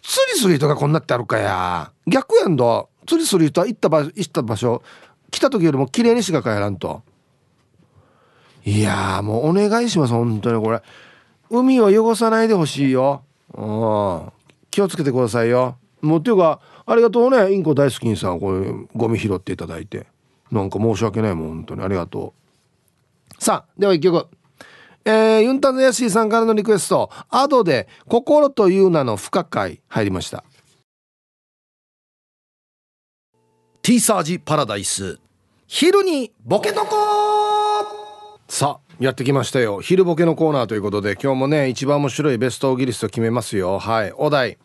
ー、釣りする人がこんなってあるかや。逆やんど。釣りする人は行った場所行った場所来た時よりも綺麗にしか帰らんと。いやもうお願いします本当にこれ。海は汚さないでほしいよ。うん。気をつけてくださいよ。もうっていうかありがとうね。インコ大好きにさこういうゴミ拾っていただいて。なんか申し訳ないもん本当に。ありがとう。さあでは一曲。えー、ユンタのヤシーさんからのリクエスト。アドで「心という名の不可解」入りました。ティーサージパラダイス。昼にボケとこさあやってきましたよ。昼ボケのコーナーということで今日もね一番面白いベストオギリスト決めますよ。はい。お題。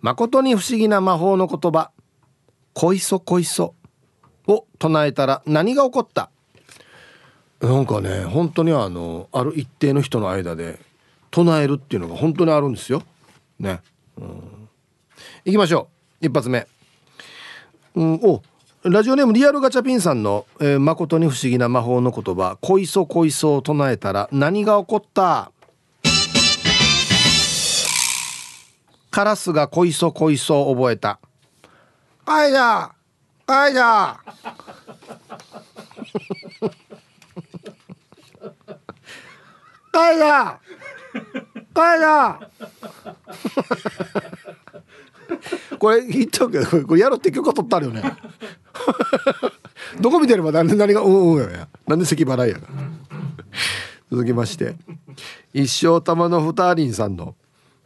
誠に不思議な魔法の言葉「こいそこいそ」を唱えたら何が起こった？なんかね本当にあのある一定の人の間で唱えるっていうのが本当にあるんですよ。ね。うん、いきましょう一発目。うん、おラジオネームリアルガチャピンさんの、えー、誠に不思議な魔法の言葉「こいそこいそ」を唱えたら何が起こった？カラスが恋そ恋そ覚えた。あいだあいだあいだあいだこれ言っちゃうけどこれやろうって許可取ったあるよね。*laughs* どこ見てれば何何がうんうんやなんで咳払いや。続きまして。一生玉の二人さんの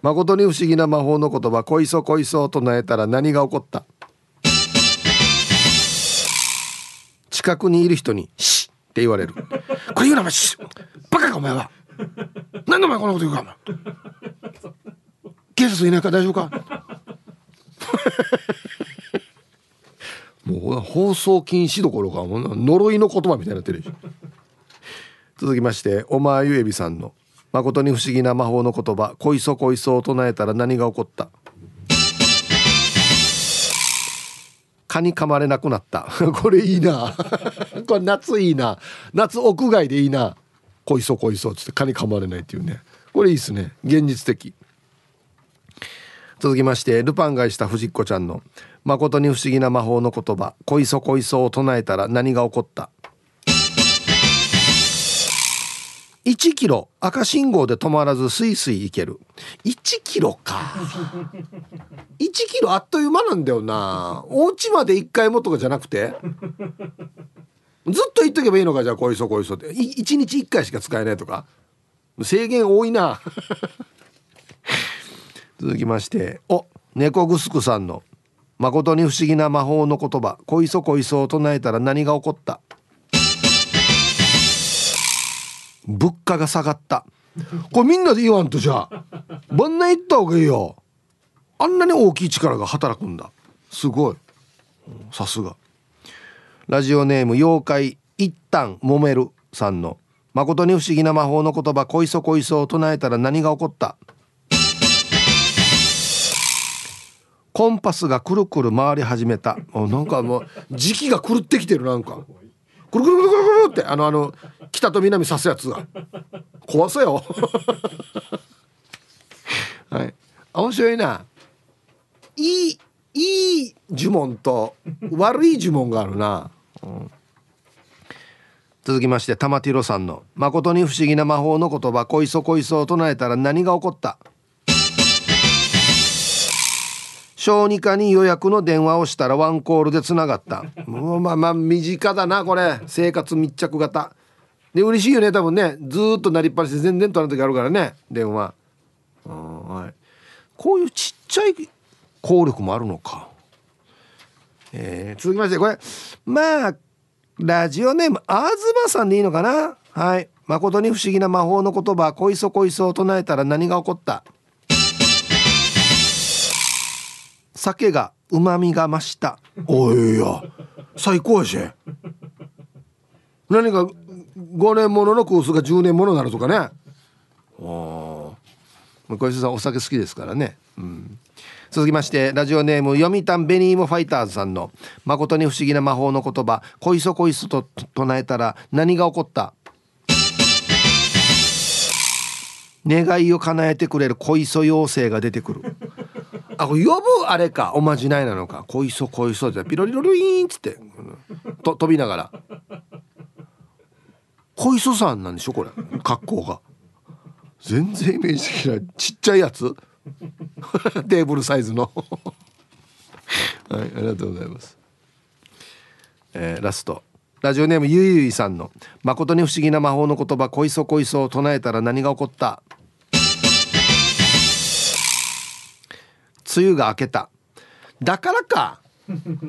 誠に不思議な魔法の言葉恋そ恋そと唱えたら何が起こった？近くにいる人に「シッ」って言われる「これ言うなお前シッ。バカかお前は。何でお前こんなこと言うか警察いないか大丈夫か？もう放送禁止どころかもう呪いの言葉みたいになってる続きましておまゆえびさんの。誠に不思議な魔法の言葉。恋そ恋そを唱えたら何が起こった？蚊に噛まれなくなった。*laughs* これいいな。*laughs* これ夏いいな。夏屋外でいいな。恋そ恋そっつって。蚊に噛まれないっていうね。これいいですね。現実的。続きましてルパン買いした藤子ちゃんの誠に不思議な魔法の言葉。恋そ恋そを唱えたら何が起こった？1キロ赤信号で止まらずスイスイ行ける。1キロか。*laughs* 1キロあっという間なんだよな。お家まで1回もとかじゃなくて。ずっと言っとけばいいのかじゃあこいそこいそって。1日1回しか使えないとか。制限多いな。*laughs* 続きまして。お猫ぐすくさんの「誠に不思議な魔法の言葉。こいそこいそを唱えたら何が起こった?」物価が下がった。これみんなで言わんとじゃあ晩年行った方がいいよ。あんなに大きい力が働くんだ。すごい。さすが。ラジオネーム妖怪一旦揉めるさんの。誠に不思議な魔法の言葉こいそこいそを唱えたら何が起こった？コンパスがくるくる回り始めた。なんかもう時期が狂ってきてるなんか。くるくるくるくるくるってあのあの北と南刺すやつが。怖そうよはい。面白いな。いいいい呪文と悪い呪文があるな、うん、続きまして玉ティロさんの「誠に不思議な魔法の言葉こいそこいそ」を唱えたら何が起こった？小児科に予約の電話をしたらワンコールでつながった。もうまあまあ身近だなこれ。生活密着型。で嬉しいよね多分ね。ずっとなりっぱなしで全然取らない時あるからね。電話。はい。こういうちっちゃい効力もあるのか。えー、続きましてこれ。まあラジオネームあずまさんでいいのかな。はい。誠に不思議な魔法の言葉。こいそこいそを唱えたら何が起こった。酒がうまみが増した。おいや。最高やし。何か5年もののコースが10年ものになるとかね。ああ小石さんお酒好きですからね。うん。続きましてラジオネーム読谷ベニーモファイターズさんの「誠に不思議な魔法の言葉。こいそこいそと唱えたら何が起こった?」願いを叶えてくれる恋そ妖精が出てくる。あこれ呼ぶあれかおまじないなのか。恋そ恋そってピロリロリーンっつってと飛びながら恋そさんなんでしょこれ。格好が。全然イメージ的なちっちゃいやつ。*laughs* テーブルサイズの。はいありがとうございます。えー、ラスト。ラジオネームゆいゆいさんの「誠に不思議な魔法の言葉。恋そ恋そを唱えたら何が起こった?」梅雨が明けた。だからか。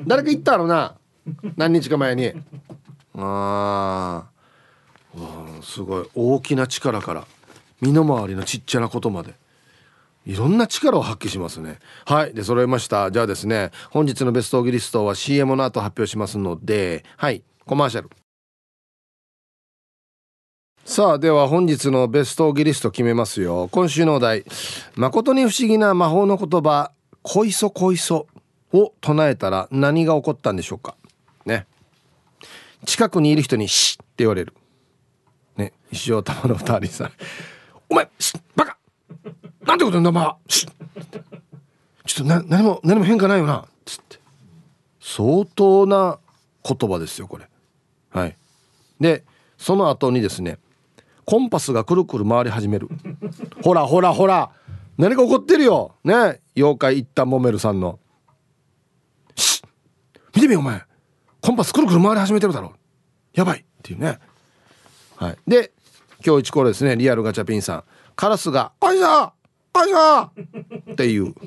誰か言ったろな。何日か前に。ああすごい。大きな力から身の回りのちっちゃなことまで。いろんな力を発揮しますね。はいで揃えました。じゃあですね本日のベストオギリストは CM の後発表しますのではいコマーシャル。さあでは本日のベストギリスト決めますよ。今週のお題。誠に不思議な魔法の言葉「こいそこいそ」を唱えたら何が起こったんでしょうか。ね。近くにいる人に「し」って言われる。石尾玉の二人さん「お前バカ。なんてこと言うんだまあし。ちょっとな何も何も変化ないよな」つって。相当な言葉ですよこれ。はい。でその後にですねコンパスがくるくる回り始める。ほらほらほら。何か起こってるよ。ね。妖怪一旦もめるさんの「し。見てみよお前。コンパスくるくる回り始めてるだろ。やばい」っていうね。はい。で今日一これですね。リアルガチャピンさん。カラスが「あいさあいさ!」っていう。*laughs*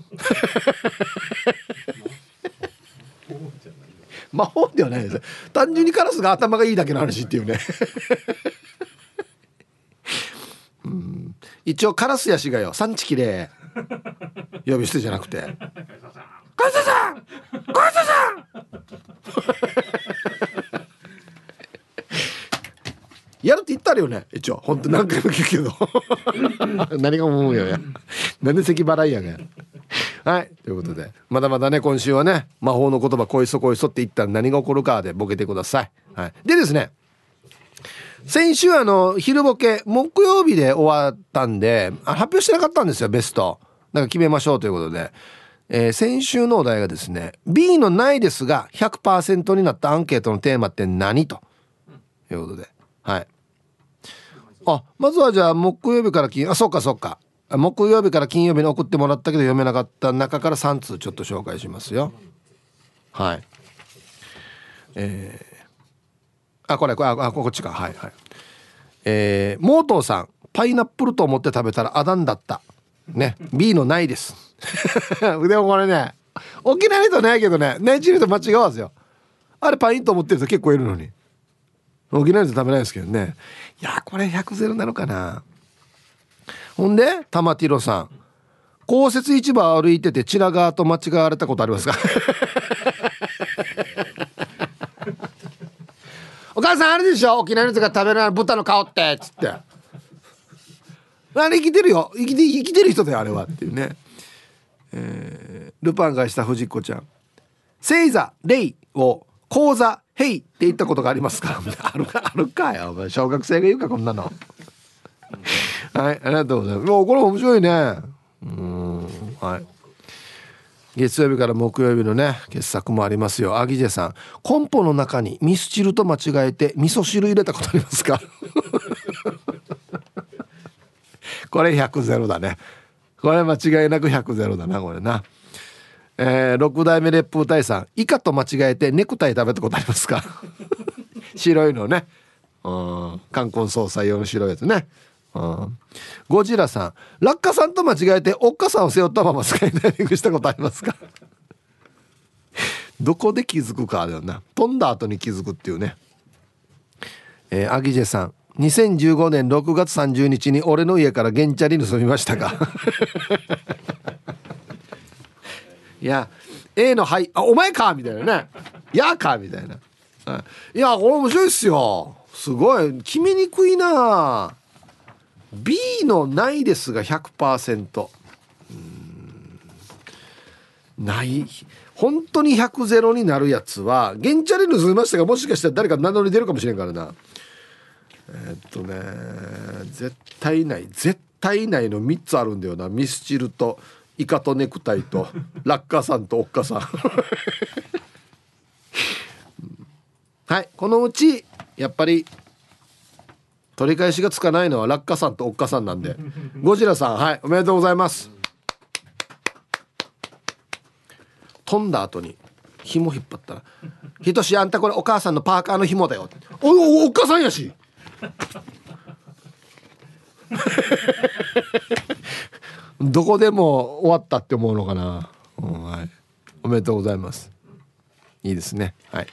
魔法ではないです。単純にカラスが頭がいいだけの話っていうね。*laughs* うん。一応カラスやしがよ。産地きれい。呼び捨てじゃなくて「カラスさんカラスさん!」やるって言ったらよね一応。本当何回も聞くけど。*laughs* 何が思うよや。なんで咳払いやねはいということで。まだまだね今週はね魔法の言葉こいそこいそって言ったら何が起こるかでボケてください、はい、でですね先週あの昼ボケ木曜日で終わったんで発表してなかったんですよベスト。だから決めましょうということで、えー、先週のお題がですね B のないですが100%になったアンケートのテーマって何ということで。はいあまずはじゃあ木曜日から金あそうかそうか。木曜日から金曜日に送ってもらったけど読めなかった中から3通ちょっと紹介しますよ。はい。えー、あこれこれあこっちか。はいはい。えー、モートーさんパイナップルと思って食べたらアダンだった。ね。B のないです。*laughs* でもこれね沖縄人ないけどねネイチルと間違わずよ。あれパインと思ってる人結構いるのに。沖縄の人食べないですけどね。いやこれ100ゼロなのかな。ほんで玉ティロさん。公設市場歩いててチラガーと間違われたことありますか？*laughs* お母さんあれでしょ？沖縄の人が食べない豚の顔ってっつって。あれ生きてるよ。生きて生きてる人だよあれはっていうね。えー、ルパンがした藤子ちゃん。星座レイを講座ヘイって言ったことがありますか？*laughs* あるかあるかよ。小学生が言うかこんなの。*laughs* はいありがとうございます。もうこれ面白いね。うんはい。月曜日から木曜日のね傑作もありますよ。アギジェさん。コンポの中にミスチルと間違えて味噌汁入れたことありますか？*laughs* これ100ゼロだね。これ間違いなく100ゼロだなこれな。えー、6代目烈風隊さんイカと間違えてネクタイ食べたことありますか？*laughs* 白いのね。うん。冠婚葬祭用の白いやつね。ゴジラさん落下さんと間違えておっかさんを背負ったままスカイダイビングしたことありますか？*laughs* どこで気づくかだよな。飛んだ後に気づくっていうね。えー、アギジェさん2015年6月30日に俺の家から原チャリ盗みましたか？*laughs* いや A の「はい」あお前かみたいなね「やか」みたいな、いやこれ面白いっすよ。すごい。決めにくいな。B の「ないです」が100%うん。ない。本当に100ゼロになるやつは原チャリ盗みましたがもしかしたら誰か名乗り出るかもしれんからな。え、っとね絶対ない。絶対ないの3つあるんだよな。ミスチルとイカとネクタイと *laughs* ラッカさんとおっかさん。はいこのうちやっぱり取り返しがつかないのはラッカさんとおっかさんなんで。ゴジラさんはいおめでとうございます。飛んだ後に紐引っ張ったら「ひとしあんたこれお母さんのパーカーの紐だよ」おおおっかさんやし *laughs* どこでも終わったって思うのかな、うん、はい、おめでとうございます。いいですね。はい。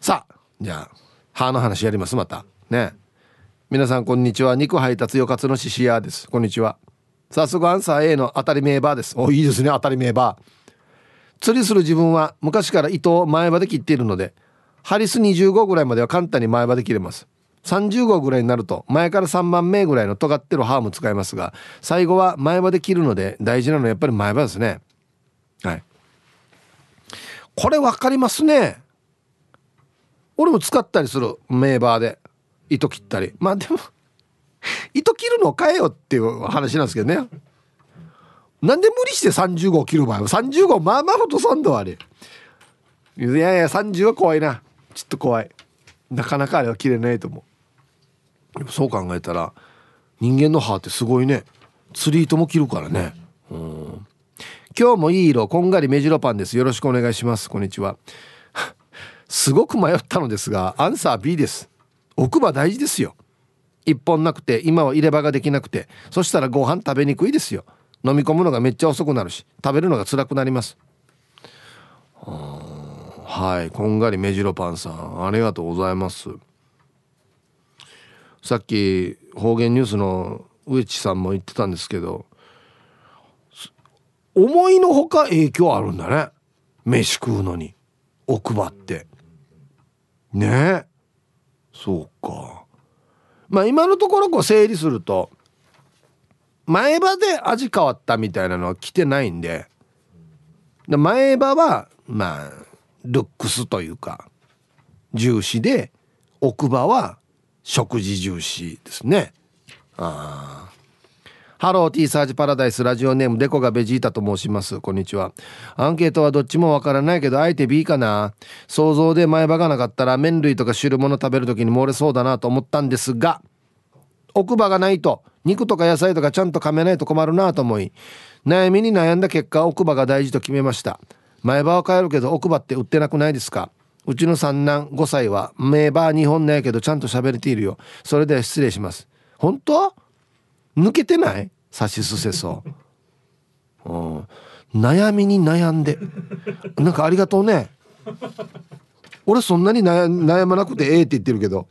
さあじゃあ歯の話やりますまた。ね。皆さんこんにちは。肉配達よかつのししやです。こんにちは。早速アンサー A の当たり名バーです。おいいですね。当たり名バー。釣りする自分は昔から糸を前歯で切っているのでハリス25ぐらいまでは簡単に前歯で切れます。30号ぐらいになると前から3番目ぐらいの尖ってる歯も使いますが最後は前歯で切るので大事なのはやっぱり前歯ですね。はい。これ分かりますね。俺も使ったりする。メーバーで。糸切ったり。まあでも *laughs* 糸切るのを変えよっていう話なんですけどね。なんで無理して35切る場合は35まあまあほとさんだあれいやいや30は怖いな。ちょっと怖い。なかなかあれは切れないと思う。そう考えたら人間の歯ってすごいね。釣り糸も切るからね。うん。今日もいい色こんがり目白パンです。よろしくお願いします。こんにちは。*laughs* すごく迷ったのですがアンサー B です。奥歯大事ですよ。一本なくて今は入れ歯ができなくてそしたらご飯食べにくいですよ。飲み込むのがめっちゃ遅くなるし食べるのが辛くなります。はいこんがり目白パンさんありがとうございます。さっき方言ニュースの植地さんも言ってたんですけど思いのほか影響あるんだね。飯食うのに。奥歯って。ね。えそうか。まあ今のところこう整理すると前歯で味変わったみたいなのは来てないんで前歯はまあルックスというか重視で奥歯は食事重視ですね。ああハロー T サージパラダイスラジオネームデコがベジータと申します。こんにちは。アンケートはどっちもわからないけどあえて B かな。想像で前歯がなかったら麺類とか汁物食べる時に漏れそうだなと思ったんですが奥歯がないと肉とか野菜とかちゃんと噛めないと困るなと思い悩みに悩んだ結果奥歯が大事と決めました。前歯は変えるけど奥歯って売ってなくないですか？うちの三男5歳は名歯2本ないけどちゃんと喋れているよ。それでは失礼します。本当？抜けてない？さしすせそう、うん、悩みに悩んで。なんかありがとうね。俺そんなに悩まなくてええって言ってるけど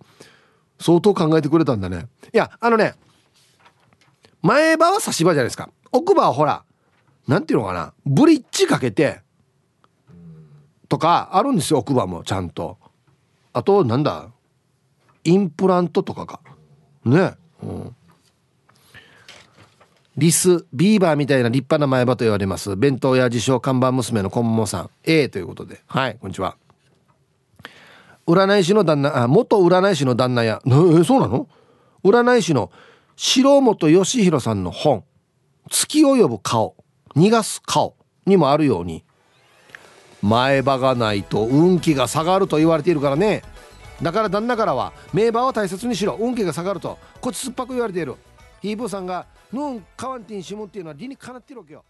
相当考えてくれたんだね。いやあのね前歯は差し歯じゃないですか。奥歯はほらなんていうのかな。ブリッジかけてとかあるんですよ奥歯もちゃんと。あとなんだインプラントとかか。ね。うん。リスビーバーみたいな立派な前歯と言われます。弁当屋自称看板娘のコンモさん。A ということで。はいこんにちは。占い師の旦那あ元占い師の旦那や。えそうなの？占い師の白本義弘さんの本「月を呼ぶ顔。逃がす顔」にもあるように。前歯がないと運気が下がると言われているからね。だから旦那からは名馬は大切にしろ。運気が下がると。こっち酸っぱく言われている。ヒーブーさんがノンカワンティンシムっていうのは理にかなってるわけよ。